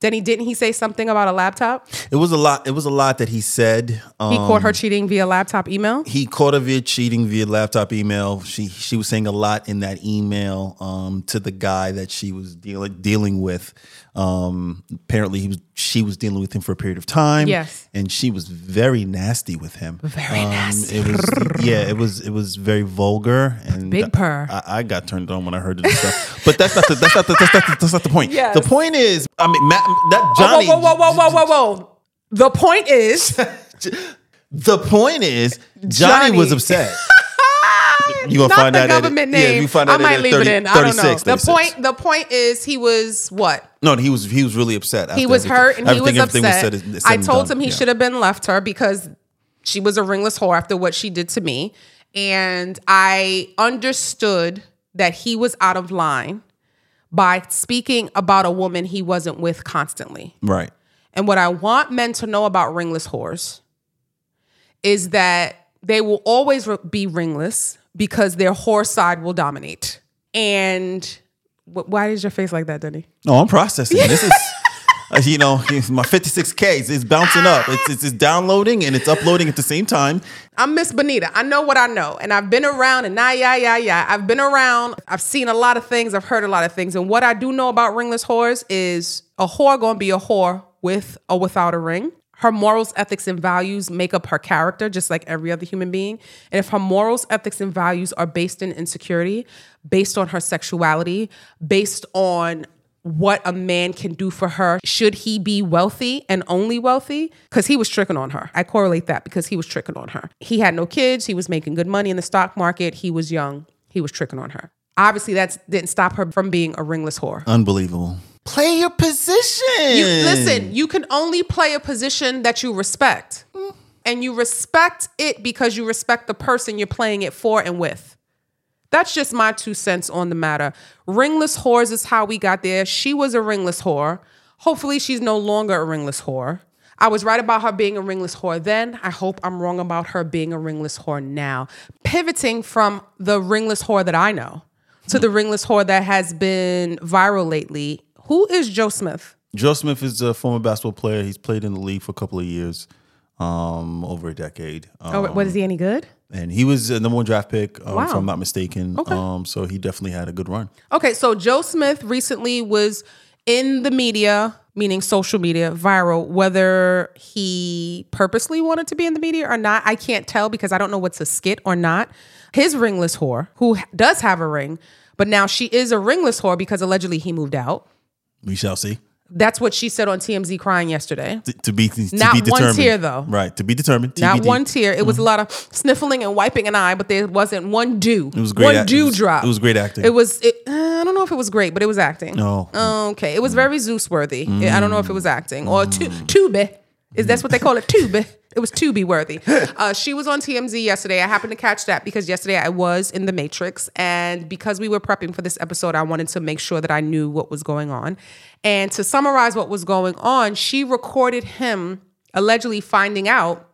Denny, didn't he say something about a laptop? It was a lot. It was a lot that he said. Um, He caught her cheating via laptop email. he caught her via cheating via laptop email. She she was saying a lot in that email um, to the guy that she was dealing dealing with. Um, apparently, he was she was dealing with him for a period of time. Yes. and she was very nasty with him. Very Um, nasty. It was yeah. It was it was very vulgar and Big purr. I, I got turned on when I heard this stuff. <laughs> But that's not the that's not the, that's not the, that's not the point. Yes. The point is, I mean, Matt, that Johnny. whoa, whoa, whoa, whoa, whoa, whoa, whoa. The point is, <laughs> The point is, Johnny, Johnny. was upset. <laughs> You gonna not find the out government yeah, name. you find I might leave 30 it in. I don't know. 36, The 36. point, the point is, he was what? No, he was he was really upset. He after was everything- hurt and he was everything- everything upset. said I told done. him he Yeah. should have been left her because she was a ringless whore after what she did to me, and I understood that he was out of line by speaking about a woman he wasn't with constantly. Right. And what I want men to know about ringless whores is that they will always be ringless because their whore side will dominate. And wh- why is your face like that, Denny? No, I'm processing. This is. <laughs> uh, You know, <laughs> my 56k is bouncing up. It's, it's it's downloading and it's uploading at the same time. I'm Miss Bonita. I know what I know. And I've been around and nah, yeah, yeah, yeah. I've been around. I've seen a lot of things. I've heard a lot of things. And what I do know about ringless whores is a whore gonna be a whore with or without a ring. Her morals, ethics, and values make up her character, just like every other human being. And if her morals, ethics, and values are based in insecurity, based on her sexuality, based on what a man can do for her should he be wealthy and only wealthy? Because he was tricking on her. I correlate that because he was tricking on her. He had no kids he was making good money in the stock market he was young he was tricking on her. Obviously that didn't stop her from being a ringless whore. Unbelievable. Play your position. you, listen, you can only play a position that you respect. Mm. And you respect it because you respect the person you're playing it for and with. That's just my two cents on the matter. Ringless whores is how we got there. She was a ringless whore. Hopefully, she's no longer a ringless whore. I was right about her being a ringless whore then. I hope I'm wrong about her being a ringless whore now. Pivoting from the ringless whore that I know to the ringless whore that has been viral lately. Who is Joe Smith? Joe Smith is a former basketball player. He's played in the league for a couple of years, um, over a decade. Um, Oh, was he any good? and he was a number one draft pick, um, Wow. if I'm not mistaken. Okay. Um, so he definitely had a good run. Okay, so Joe Smith recently was in the media, meaning social media, viral, whether he purposely wanted to be in the media or not, I can't tell because I don't know what's a skit or not. His ringless whore, who does have a ring, but now she is a ringless whore because allegedly he moved out. We shall see. That's what she said on TMZ crying yesterday. T- to be to Not be one tear, though. Right. To be determined. Not one tear. It was a lot of sniffling and wiping an eye, but there wasn't one dew. It was great One act- dew it was- drop. it was great acting. It was. It, uh, I don't know if it was great, but it was acting. No. Okay. It was very Zeus worthy. I don't know if it was acting or tu- tube. Is that's what they call it? Tube. It was Tubi worthy. <laughs> Uh, she was on TMZ yesterday. I happened to catch that because yesterday I was in the Matrix, and because we were prepping for this episode, I wanted to make sure that I knew what was going on. And to summarize what was going on, she recorded him allegedly finding out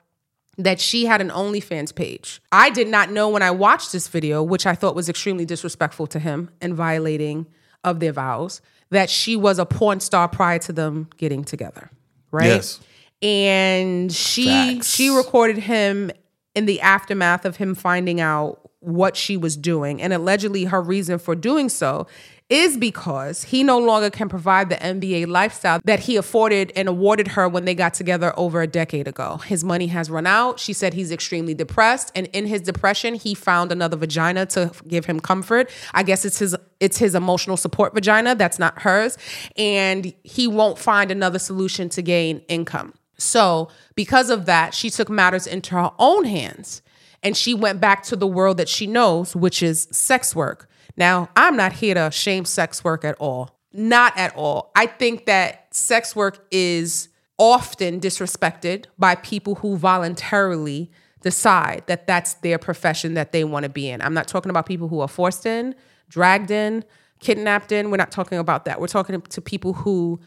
that she had an OnlyFans page. I did not know when I watched this video, which I thought was extremely disrespectful to him and violating of their vows, that she was a porn star prior to them getting together. Right? Yes. And she Facts. she recorded him in the aftermath of him finding out what she was doing. And allegedly her reason for doing so is because he no longer can provide the NBA lifestyle that he afforded and awarded her when they got together over a decade ago. His money has run out. She said he's extremely depressed and in his depression he found another vagina to give him comfort. I guess it's his it's his emotional support vagina, that's not hers, and he won't find another solution to gain income. So, because of that, she took matters into her own hands and she went back to the world that she knows, which is sex work. Now, I'm not here to shame sex work at all. Not at all. I think that sex work is often disrespected by people who voluntarily decide that that's their profession that they want to be in. I'm not talking about people who are forced in, dragged in, kidnapped in. We're not talking about that. We're talking to people who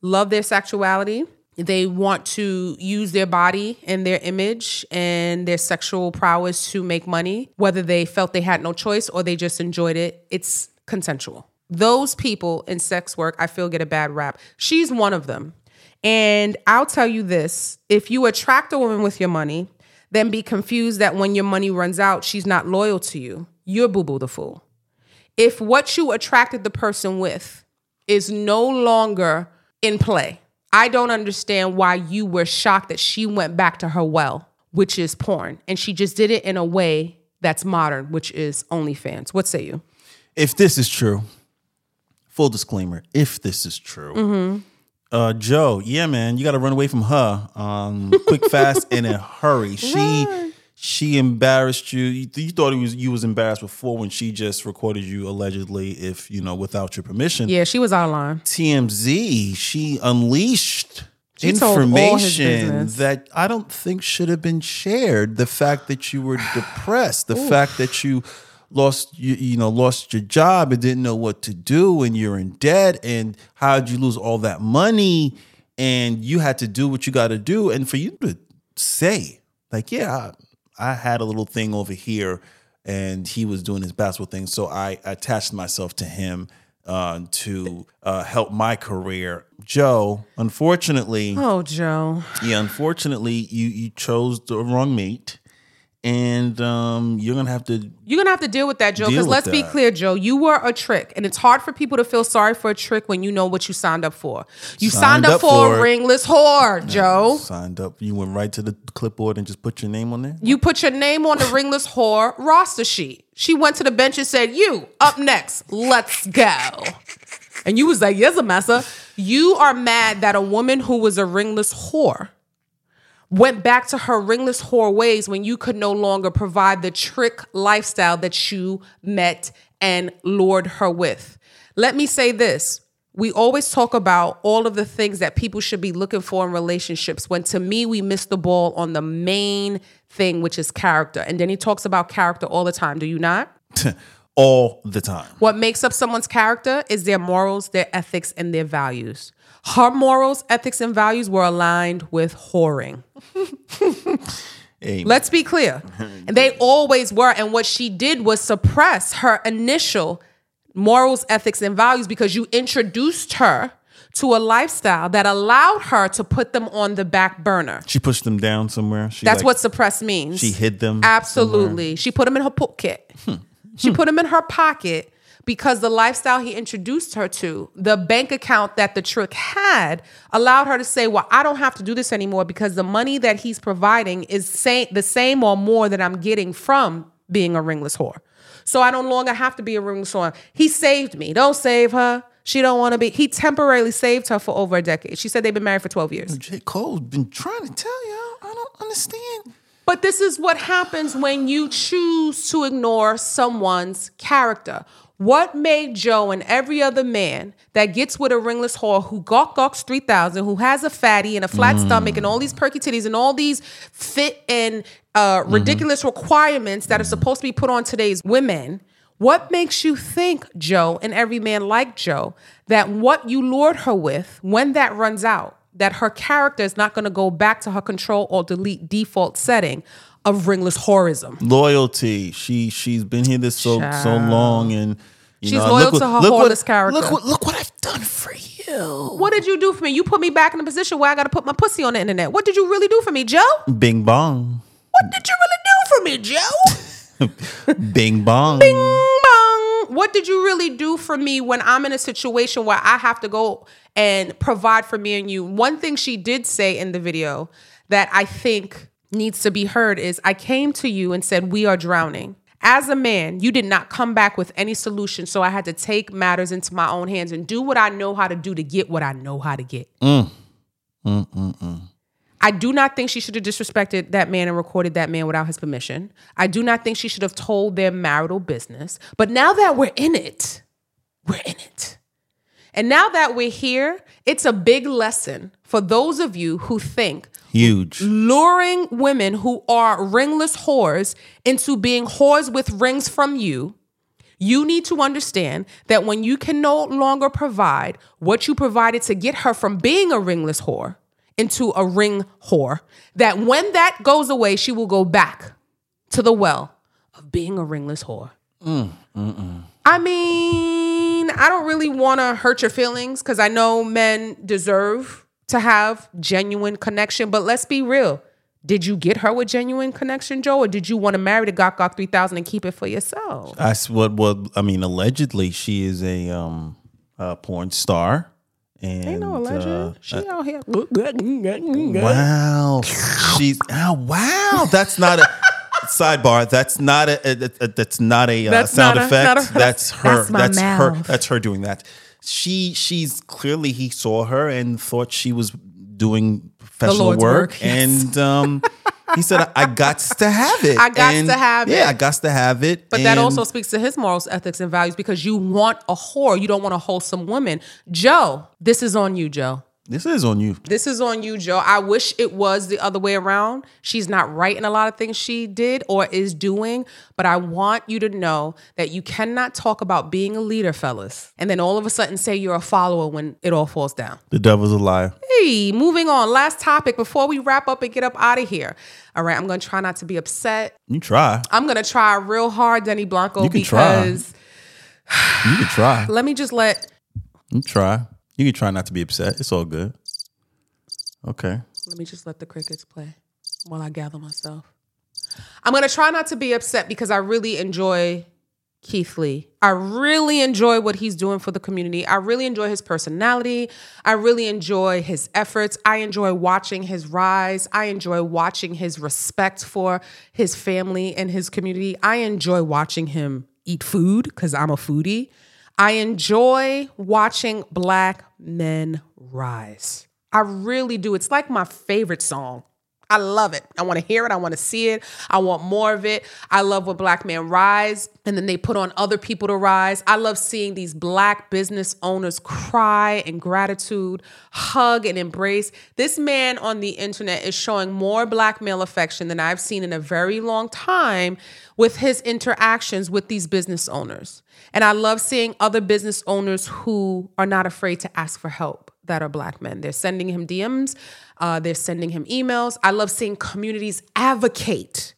love their sexuality. They want to use their body and their image and their sexual prowess to make money, whether they felt they had no choice or they just enjoyed it. It's consensual. Those people in sex work, I feel, get a bad rap. She's one of them. And I'll tell you this if you attract a woman with your money, then be confused that when your money runs out, she's not loyal to you. You're boo boo the fool if what you attracted the person with is no longer in play, I don't understand why you were shocked that she went back to her well, which is porn, and she just did it in a way that's modern, which is OnlyFans. What say you? If this is true, full disclaimer, if this is true, Mm-hmm. uh, Joe, yeah, man, you got to run away from her, um, quick, fast, and in a hurry. She <laughs> she embarrassed you. you. You thought it was you was embarrassed before when she just recorded you allegedly, if you know, without your permission. Yeah, she was online. TMZ, she unleashed She told all his information that I don't think should have been shared. The fact that you were <sighs> depressed, the fact that you lost you, you know lost your job and didn't know what to do and you're in debt and how'd you lose all that money and you had to do what you got to do and for you to say like yeah I, I had a little thing over here and he was doing his basketball thing so I attached myself to him uh, to uh, help my career. Joe, unfortunately, Oh, Joe. yeah, unfortunately, you you chose the wrong mate, and um, you're gonna have to. You're gonna have to deal with that, Joe. Because let's be clear, Joe, you were a trick, and it's hard for people to feel sorry for a trick when you know what you signed up for. You signed, Signed up, up for, for a ringless whore, Joe. Signed up. You went right to the clipboard and just put your name on there. You put your name on the ringless whore roster sheet. She went to the bench and said, "You up next? Let's go." and you was like, yes, a massa. You are mad that a woman who was a ringless whore went back to her ringless whore ways when you could no longer provide the trick lifestyle that you met and lured her with. Let me say this. We always talk about all of the things that people should be looking for in relationships when to me we miss the ball on the main thing which is character. And then he talks about character all the time, do you not? <laughs> All the time. What makes up someone's character is their morals, their ethics, and their values. Her morals, ethics, and values were aligned with whoring. Amen. Let's be clear. And <laughs> they always were. And what she did was suppress her initial morals, ethics, and values because you introduced her to a lifestyle that allowed her to put them on the back burner. She pushed them down somewhere. She That's like- what suppress means. she hid them. Absolutely. She put them in her pocket. Hmm. she put them in her pocket because the lifestyle he introduced her to, the bank account that the trick had, allowed her to say, Well, I don't have to do this anymore because the money that he's providing is the same or more that I'm getting from being a ringless whore. So I no longer have to be a ringless whore. He saved me. Don't save her. She don't want to be. He temporarily saved her for over a decade. She said they've been married for 12 years. J. Cole's been trying to tell y'all. I don't understand. But this is what happens when you choose to ignore someone's character. What made Joe and every other man that gets with a ringless whore who gawk gawks 3000, who has a fatty and a flat mm. stomach and all these perky titties and all these fit and uh, mm-hmm. ridiculous requirements that are mm-hmm. supposed to be put on today's women? What makes you think, Joe, and every man like Joe, that what you lured her with, when that runs out, that her character is not going to go back to her control or delete default setting of ringless horrorism. Loyalty. She she's been here this so so long, and you She's know, loyal look what- to her look what- character. Look what look what I've done for you. What did you do for me? You put me back in a position where I got to put my pussy on the internet. What did you really do for me, Joe? Bing bong. What did you really do for me, Joe? <laughs> Bing bong. Bing bong. What did you really do for me when I'm in a situation where I have to go and provide for me and you? One thing she did say in the video that I think needs to be heard is I came to you and said, We are drowning. As a man, you did not come back with any solution. So I had to take matters into my own hands and do what I know how to do to get what I know how to get. Mm. Mm, mm, I do not think she should have disrespected that man and recorded that man without his permission. I do not think she should have told their marital business. But now that we're in it, we're in it. And now that we're here, it's a big lesson for those of you who think Huge. luring women who are ringless whores into being whores with rings from you, you need to understand that when you can no longer provide what you provided to get her from being a ringless whore into a ring whore, that when that goes away, she will go back to the well of being a ringless whore. Mm, mm, mm. I mean, I don't really want to hurt your feelings because I know men deserve to have genuine connection, but let's be real. Did you get her with genuine connection, Joe, or did you want to marry the Gawk Gawk 3000 and keep it for yourself? That's what. What I mean, allegedly, she is a um a porn star. And Ain't no alleged. uh, she out here. wow, she's oh wow. That's not a sidebar. That's not a, a- a- that's not a uh, That's sound not effect. not that's her. That's That's, her. That's her doing that. She she's clearly he saw her and thought she was doing professional work, work, yes. and um. <laughs> He said, "I, I got to have it. I got And, to have it. Yeah, it. I got to have it. But that also speaks to his morals, ethics, and values because you want a whore. You don't want a wholesome woman. Joe, this is on you, Joe. This is on you. This is on you, Joe. I wish it was the other way around. She's not right in a lot of things she did or is doing, but I want you to know that you cannot talk about being a leader, fellas, and then all of a sudden say you're a follower when it all falls down. The devil's a liar. Hey, moving on. Last topic before we wrap up and get up out of here. All right, I'm going to try not to be upset. You try. I'm going to try real hard, Denny Blanco, You can try. You can try. <sighs> let me just let You try. You can try not to be upset. It's all good. Okay. Let me just let the crickets play while I gather myself. I'm going to try not to be upset because I really enjoy Keith Lee. I really enjoy what he's doing for the community. I really enjoy his personality. I really enjoy his efforts. I enjoy watching his rise. I enjoy watching his respect for his family and his community. I enjoy watching him eat food because I'm a foodie. I enjoy watching black men rise. I really do. It's like my favorite song. I love it. I want to hear it. I want to see it. I want more of it. I love when black men rise and then they put on other people to rise. I love seeing these black business owners cry in gratitude, hug and embrace. This man on the internet is showing more black male affection than I've seen in a very long time with his interactions with these business owners. And I love seeing other business owners who are not afraid to ask for help that are black men. They're sending him DMs, uh, they're sending him emails. I love seeing communities advocate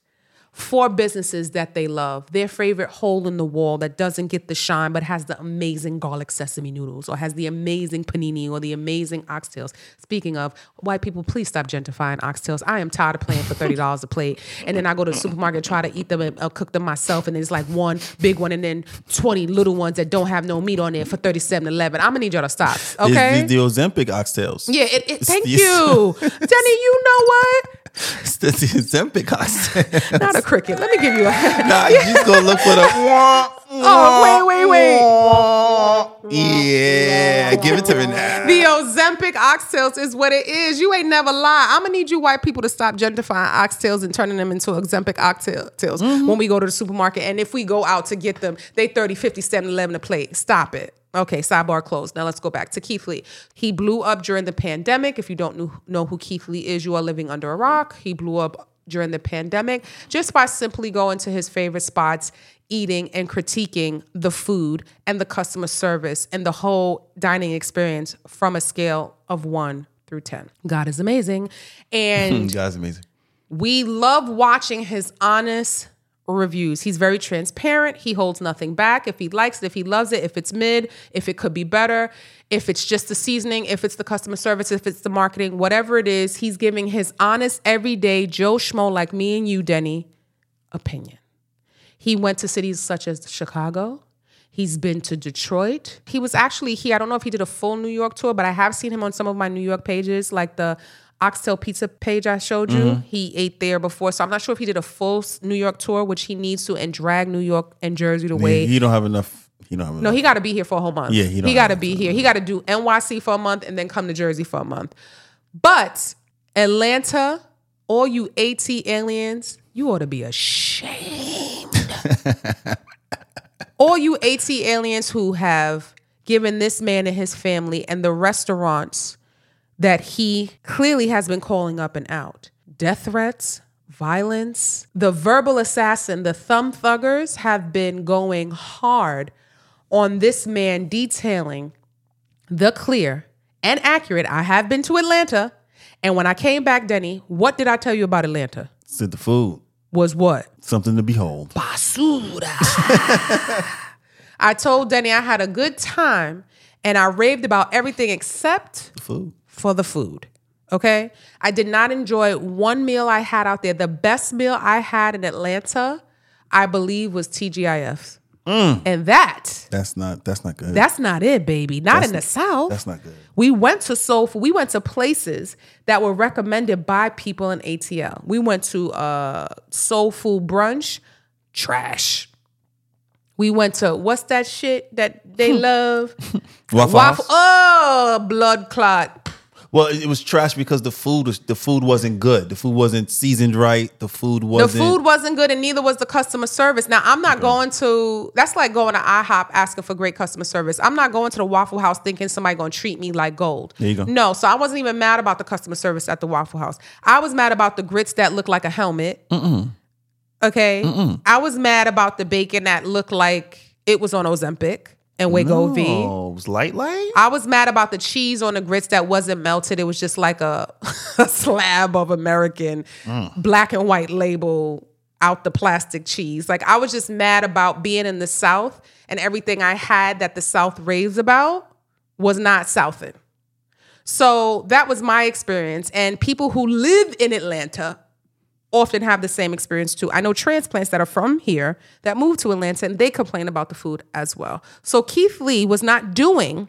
for businesses that they love. Their favorite hole in the wall that doesn't get the shine but has the amazing garlic sesame noodles or has the amazing panini or the amazing oxtails. Speaking of, white people, please stop gentrifying oxtails. I am tired of paying for $30 a plate. And then I go to the supermarket try to eat them and uh, cook them myself. And there's like one big one and then 20 little ones that don't have no meat on it for 37.11. I'm gonna need y'all to stop. Okay? The, the Ozempic oxtails. yeah, it, it, thank you. <laughs> Denny, you know what? <laughs> It's the, the Ozempic oxtails. Not a cricket. Let me give you a nah, you just gonna look for the. <laughs> Oh, wait, wait, wait. Yeah, give it to me now. The Ozempic oxtails is what it is. You ain't never lie. I'm gonna need you white people to stop gentrifying oxtails and turning them into Ozempic oxtails mm-hmm. when we go to the supermarket. And if we go out to get them, they 30, 50, 7, 11 a plate. Stop it. Okay, sidebar closed. Now let's go back to Keith Lee. He blew up during the pandemic. If you don't know, know who Keith Lee is, you are living under a rock. He blew up during the pandemic just by simply going to his favorite spots, eating and critiquing the food and the customer service and the whole dining experience from a scale of one through 10. God is amazing. And <laughs> Guys, amazing. we love watching his honest reviews. He's very transparent. He holds nothing back. If he likes it, if he loves it, if it's mid, if it could be better, if it's just the seasoning, if it's the customer service, if it's the marketing, whatever it is, he's giving his honest, everyday Joe Schmo like me and you, Denny, opinion. He went to cities such as Chicago. He's been to Detroit. He was actually here. I don't know if he did a full New York tour, but I have seen him on some of my New York pages, like the Oxtail Pizza page I showed you. Mm-hmm. He ate there before. So I'm not sure if he did a full New York tour, which he needs to, and drag New York and Jersey the way. He, he don't have enough. He don't have enough. No, he got to be here for a whole month. Yeah, he don't got to be here. He got to do NYC for a month and then come to Jersey for a month. But Atlanta, all you AT aliens, you ought to be ashamed. <laughs> all you ATLiens who have given this man and his family and the restaurants that he clearly has been calling up and out death threats, violence. The verbal assassin, the thumb thuggers, have been going hard on this man, detailing the clear and accurate. I have been to Atlanta. And when I came back, Denny, what did I tell you about Atlanta? Said the food. Was what? Something to behold. basura. <laughs> I told Denny I had a good time and I raved about everything except the Food. For the food. Okay. I did not enjoy one meal I had out there. The best meal I had in Atlanta, I believe, was TGIF's. And that, That's not. That's not good. that's not it, baby. Not in the That's- South. that's not good. We went to soul food. We went to places that were recommended by people in ATL. We went to uh, soul food brunch, trash. We went to what's that shit that they love? <laughs> Waffle, Waffle. Oh, blood clot. Well, it was trash because the food was the food wasn't good. The food wasn't seasoned right. The food wasn't. The food wasn't good, and neither was the customer service. Now, I'm not going to. That's like going to IHOP asking for great customer service. I'm not going to the Waffle House thinking somebody going to treat me like gold. There you go. No, so I wasn't even mad about the customer service at the Waffle House. I was mad about the grits that looked like a helmet. Okay, I was mad about the bacon that looked like it was on Ozempic and Wegovy. Oh, it was light light. I was mad about the cheese on the grits that wasn't melted. It was just like a, <laughs> a slab of American mm. black and white label out the plastic cheese. Like I was just mad about being in the South and everything I had that the South raves about was not Southin. So that was my experience. And people who live in Atlanta often have the same experience too. I know transplants that are from here that move to Atlanta and they complain about the food as well. So Keith Lee was not doing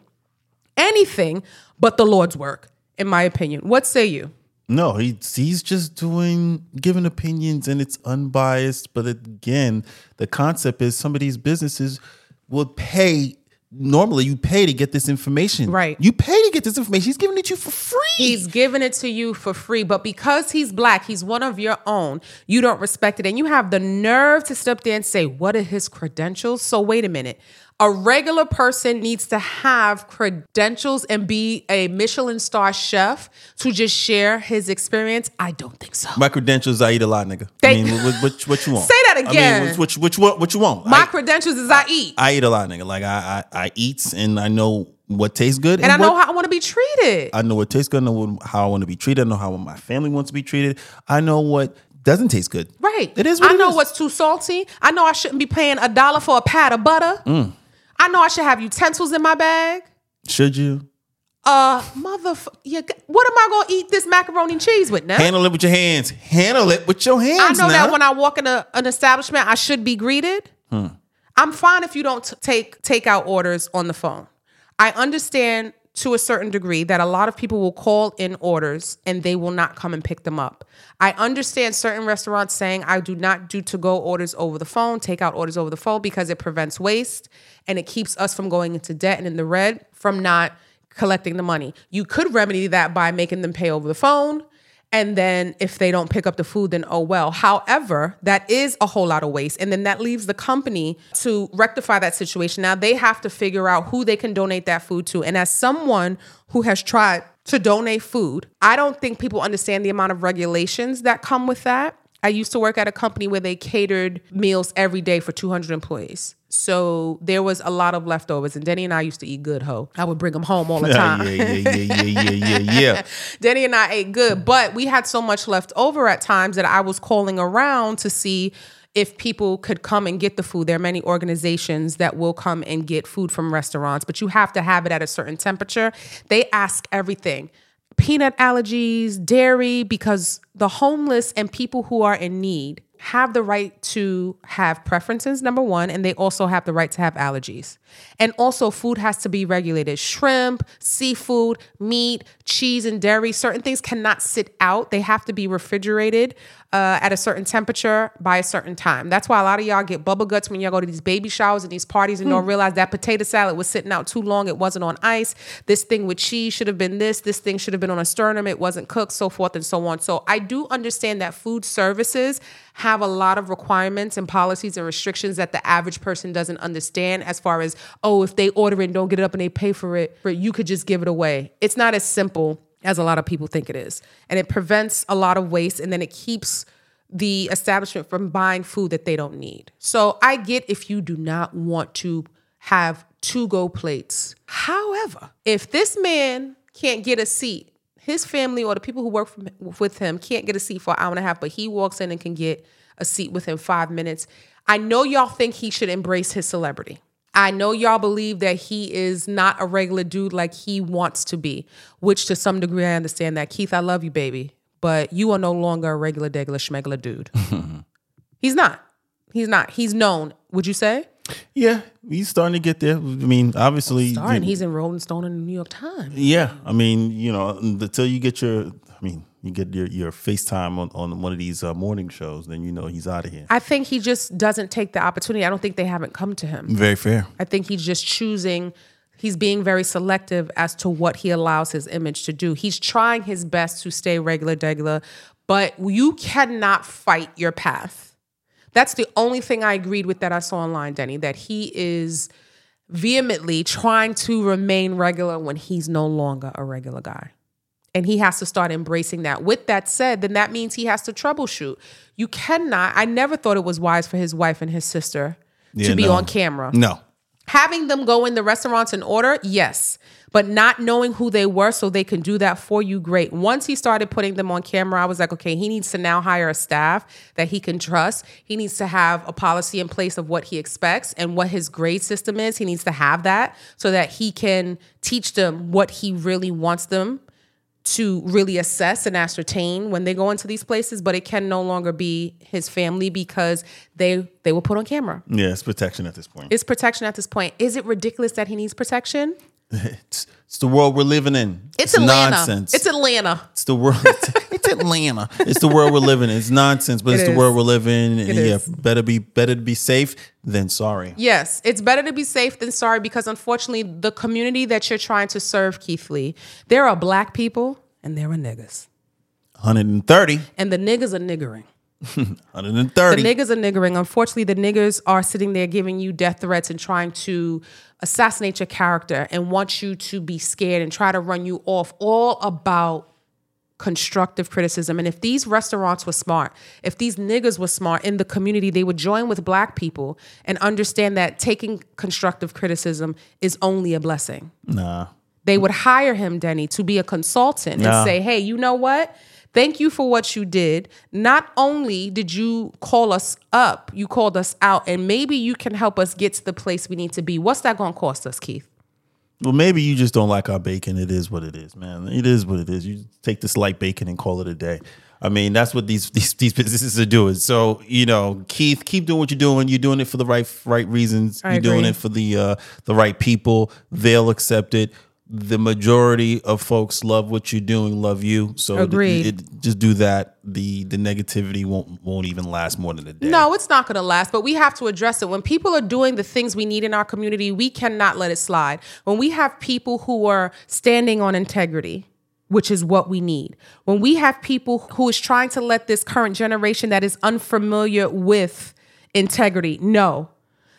anything but the Lord's work, in my opinion. What say you? No, he he's just doing giving opinions and it's unbiased. But again, the concept is some of these businesses will pay normally you pay to get this information. Right. You pay to get this information. He's giving it to you for free. He's giving it to you for free, but because he's black, he's one of your own. You don't respect it, and you have the nerve to step there and say, "What are his credentials?" So wait a minute. A regular person needs to have credentials and be a Michelin star chef to just share his experience. I don't think so. My credentials, I eat a lot, nigga. I mean, what, what, what you want? <laughs> Say that again. I mean, what, what, what, what you want? My I, credentials is I eat, I eat a lot, nigga. Like I, I, I eat and I know what tastes good, and I know what, how I want to be treated. I know what tastes good. I know how I want to be treated. I know how my family wants to be treated. I know what doesn't taste good. Right. It is what I it know is. what's too salty. I know I shouldn't be paying a dollar for a pat of butter. Mm. I know I should have utensils in my bag. Should you Uh, motherfucker. Yeah, what am I gonna eat this macaroni and cheese with now? handle it with your hands? Handle it with your hands. I know now. that when I walk in a, an establishment, I should be greeted. Hmm. I'm fine if you don't t- take take out orders on the phone. I understand to a certain degree that a lot of people will call in orders and they will not come and pick them up. I understand certain restaurants saying I do not do to go orders over the phone, take out orders over the phone because it prevents waste and it keeps us from going into debt and in the red from not collecting the money. You could remedy that by making them pay over the phone. And then if they don't pick up the food, then oh well. However, that is a whole lot of waste. And then that leaves the company to rectify that situation. Now they have to figure out who they can donate that food to. And as someone who has tried to donate food, I don't think people understand the amount of regulations that come with that. I used to work at a company where they catered meals every day for 200 employees. So there was a lot of leftovers. And Denny and I used to eat good, ho. I would bring them home all the time. yeah, yeah, yeah, yeah, yeah, yeah, yeah. <laughs> Denny and I ate good, but we had so much left over at times that I was calling around to see if people could come and get the food. There are many organizations that will come and get food from restaurants, but you have to have it at a certain temperature. They ask everything peanut allergies, dairy, because the homeless and people who are in need have the right to have preferences, number one, and they also have the right to have allergies. And also, food has to be regulated. Shrimp, seafood, meat, cheese, and dairy, certain things cannot sit out. They have to be refrigerated uh, at a certain temperature by a certain time. That's why a lot of y'all get bubble guts when y'all go to these baby showers and these parties and don't realize that potato salad was sitting out too long. It wasn't on ice. This thing with cheese should have been this. This thing should have been on a Sterno. It wasn't cooked, so forth and so on. So I do understand that food services have a lot of requirements and policies and restrictions that the average person doesn't understand as far as, oh, if they order it and don't get it up and they pay for it, but you could just give it away. It's not as simple as a lot of people think it is. And it prevents a lot of waste and then it keeps the establishment from buying food that they don't need. So I get if you do not want to have to go plates. However, if this man can't get a seat, his family or the people who work from, with him can't get a seat for an hour and a half, but he walks in and can get a seat within five minutes. I know y'all think he should embrace his celebrity. I know y'all believe that he is not a regular dude like he wants to be, which to some degree I understand that. Keith, I love you, baby, but you are no longer a regular, degular, schmegular dude. <laughs> He's not. He's not. He's known. Would you say? Yeah, he's starting to get there. I mean, obviously, and you- he's in Rolling Stone and the New York Times. yeah. I mean, you know, until you get your, I mean, you get your your FaceTime on on one of these uh, morning shows, then you know he's out of here. I think he just doesn't take the opportunity. I don't think they haven't come to him. Very fair. I think he's just choosing, he's being very selective as to what he allows his image to do. He's trying his best to stay regular, degular, but you cannot fight your path. That's the only thing I agreed with that I saw online, Denny, that he is vehemently trying to remain regular when he's no longer a regular guy. And he has to start embracing that. With that said, then that means he has to troubleshoot. You cannot, I never thought it was wise for his wife and his sister Yeah, to be no. on camera. No. Having them go in the restaurants and order, yes. But not knowing who they were so they can do that for you, great. Once he started putting them on camera, I was like, okay, he needs to now hire a staff that he can trust. He needs to have a policy in place of what he expects and what his grade system is. He needs to have that so that he can teach them what he really wants them to really assess and ascertain when they go into these places but it can no longer be his family because they they were put on camera Yeah, it's protection at this point. it's protection at this point. Is it ridiculous that he needs protection? <laughs> It's, it's the world we're living in. It's, Atlanta. nonsense. It's Atlanta. It's the world. <laughs> it's Atlanta. It's the world we're living in. It's nonsense, but It it's the world we're living in. And yeah, is. better be better to be safe than sorry. Yes, it's better to be safe than sorry because unfortunately, the community that you're trying to serve, Keith Lee, there are black people and there are niggas. 130. And the niggas are niggering. <laughs> 130. The niggas are niggering. Unfortunately, the niggas are sitting there giving you death threats and trying to assassinate your character and want you to be scared and try to run you off, all about constructive criticism. And if these restaurants were smart, if these niggas were smart in the community, they would join with black people and understand that taking constructive criticism is only a blessing. nah. They would hire him, Denny, to be a consultant and say, hey, you know what? Thank you for what you did. Not only did you call us up, you called us out, and maybe you can help us get to the place we need to be. What's that going to cost us, Keith? Well, maybe you just don't like our bacon. It is what it is, man. It is what it is. You take this light bacon and call it a day. I mean, that's what these <laughs> these these businesses are doing. So, you know, Keith, keep doing what you're doing. You're doing it for the right right reasons. I you're doing it for the uh the right people. They'll accept it. The majority of folks love what you're doing, love you. So Agreed. it- just do that. The the negativity won't won't even last more than a day. No, it's not going to last, but we have to address it. When people are doing the things we need in our community, we cannot let it slide. When we have people who are standing on integrity, which is what we need. When we have people who is trying to let this current generation that is unfamiliar with integrity know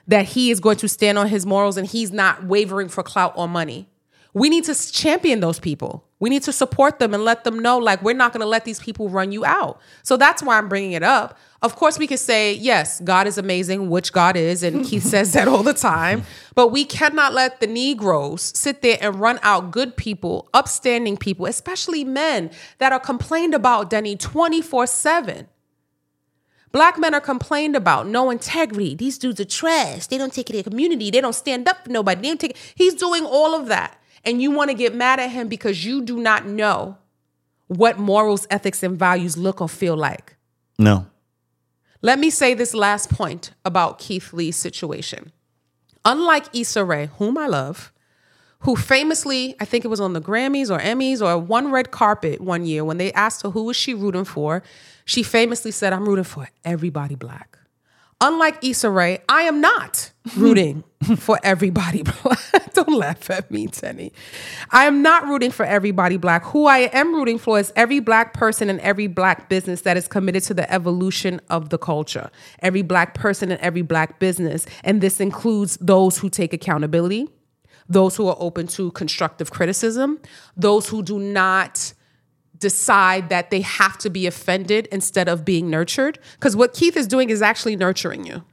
that he is going to stand on his morals and he's not wavering for clout or money. We need to champion those people. We need to support them and let them know, like, we're not going to let these people run you out. So that's why I'm bringing it up. Of course, we could say, yes, God is amazing, which God is, and Keith <laughs> says that all the time. But we cannot let the Negroes sit there and run out good people, upstanding people, especially men that are complained about, Denny, 24 7. Black men are complained about, no integrity. These dudes are trash. They don't take care of the community. They don't stand up for nobody. They don't take he's doing all of that. And you want to get mad at him because you do not know what morals, ethics, and values look or feel like. No. Let me say this last point about Keith Lee's situation. Unlike Issa Rae, whom I love, who famously, I think it was on the Grammys or Emmys or one red carpet one year when they asked her who was she rooting for, she famously said, I'm rooting for everybody black. Unlike Issa Rae, I am not rooting for everybody <laughs> black. Don't laugh at me, Denny. I am not rooting for everybody black. Who I am rooting for is every black person and every black business that is committed to the evolution of the culture. Every black person and every black business. And this includes those who take accountability, those who are open to constructive criticism, those who do not decide that they have to be offended instead of being nurtured. Because what Keith is doing is actually nurturing you.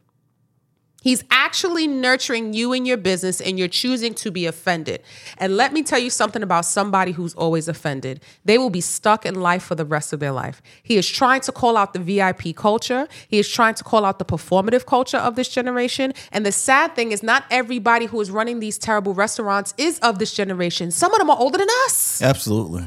He's actually nurturing you and your business, and you're choosing to be offended. And let me tell you something about somebody who's always offended. They will be stuck in life for the rest of their life. He is trying to call out the VIP culture, he is trying to call out the performative culture of this generation. And the sad thing is, not everybody who is running these terrible restaurants is of this generation. Some of them are older than us. Absolutely.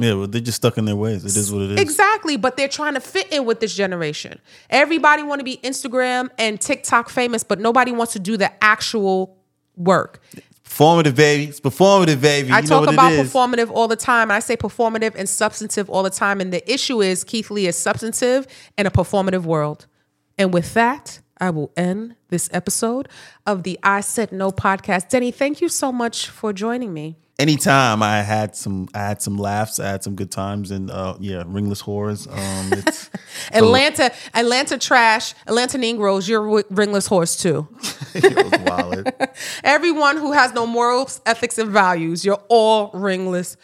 Yeah, well, they're just stuck in their ways. It is what it is. Exactly, but they're trying to fit in with this generation. Everybody want to be Instagram and TikTok famous, but nobody wants to do the actual work. Performative, baby. It's performative, baby. I you know talk what about it is. performative all the time. I say performative and substantive all the time. And the issue is Keith Lee is substantive in a performative world. And with that, I will end this episode of the I Said No podcast. Denny, thank you so much for joining me. Anytime I had some, I had some laughs, I had some good times, and uh, yeah, ringless horrors. Um, <laughs> it's Atlanta, Atlanta trash, Atlanta Negroes, you're ringless horse too. <laughs> it was wild. <laughs> Everyone who has no morals, ethics, and values, you're all ringless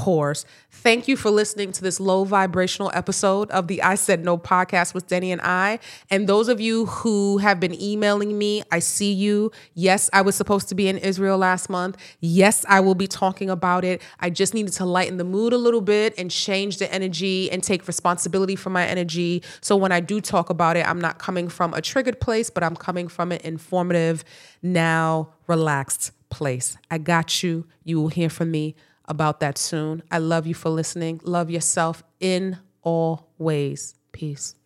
whores. Thank you for listening to this low vibrational episode of the I Said No podcast with Denny and I. And those of you who have been emailing me, I see you. Yes, I was supposed to be in Israel last month. Yes, I will be talking about it. I just needed to lighten the mood a little bit and change the energy and take responsibility for my energy. So when I do talk about it, I'm not coming from a triggered place, but I'm coming from an informative, now relaxed place. I got you. You will hear from me about that soon. I love you for listening. Love yourself in all ways. Peace.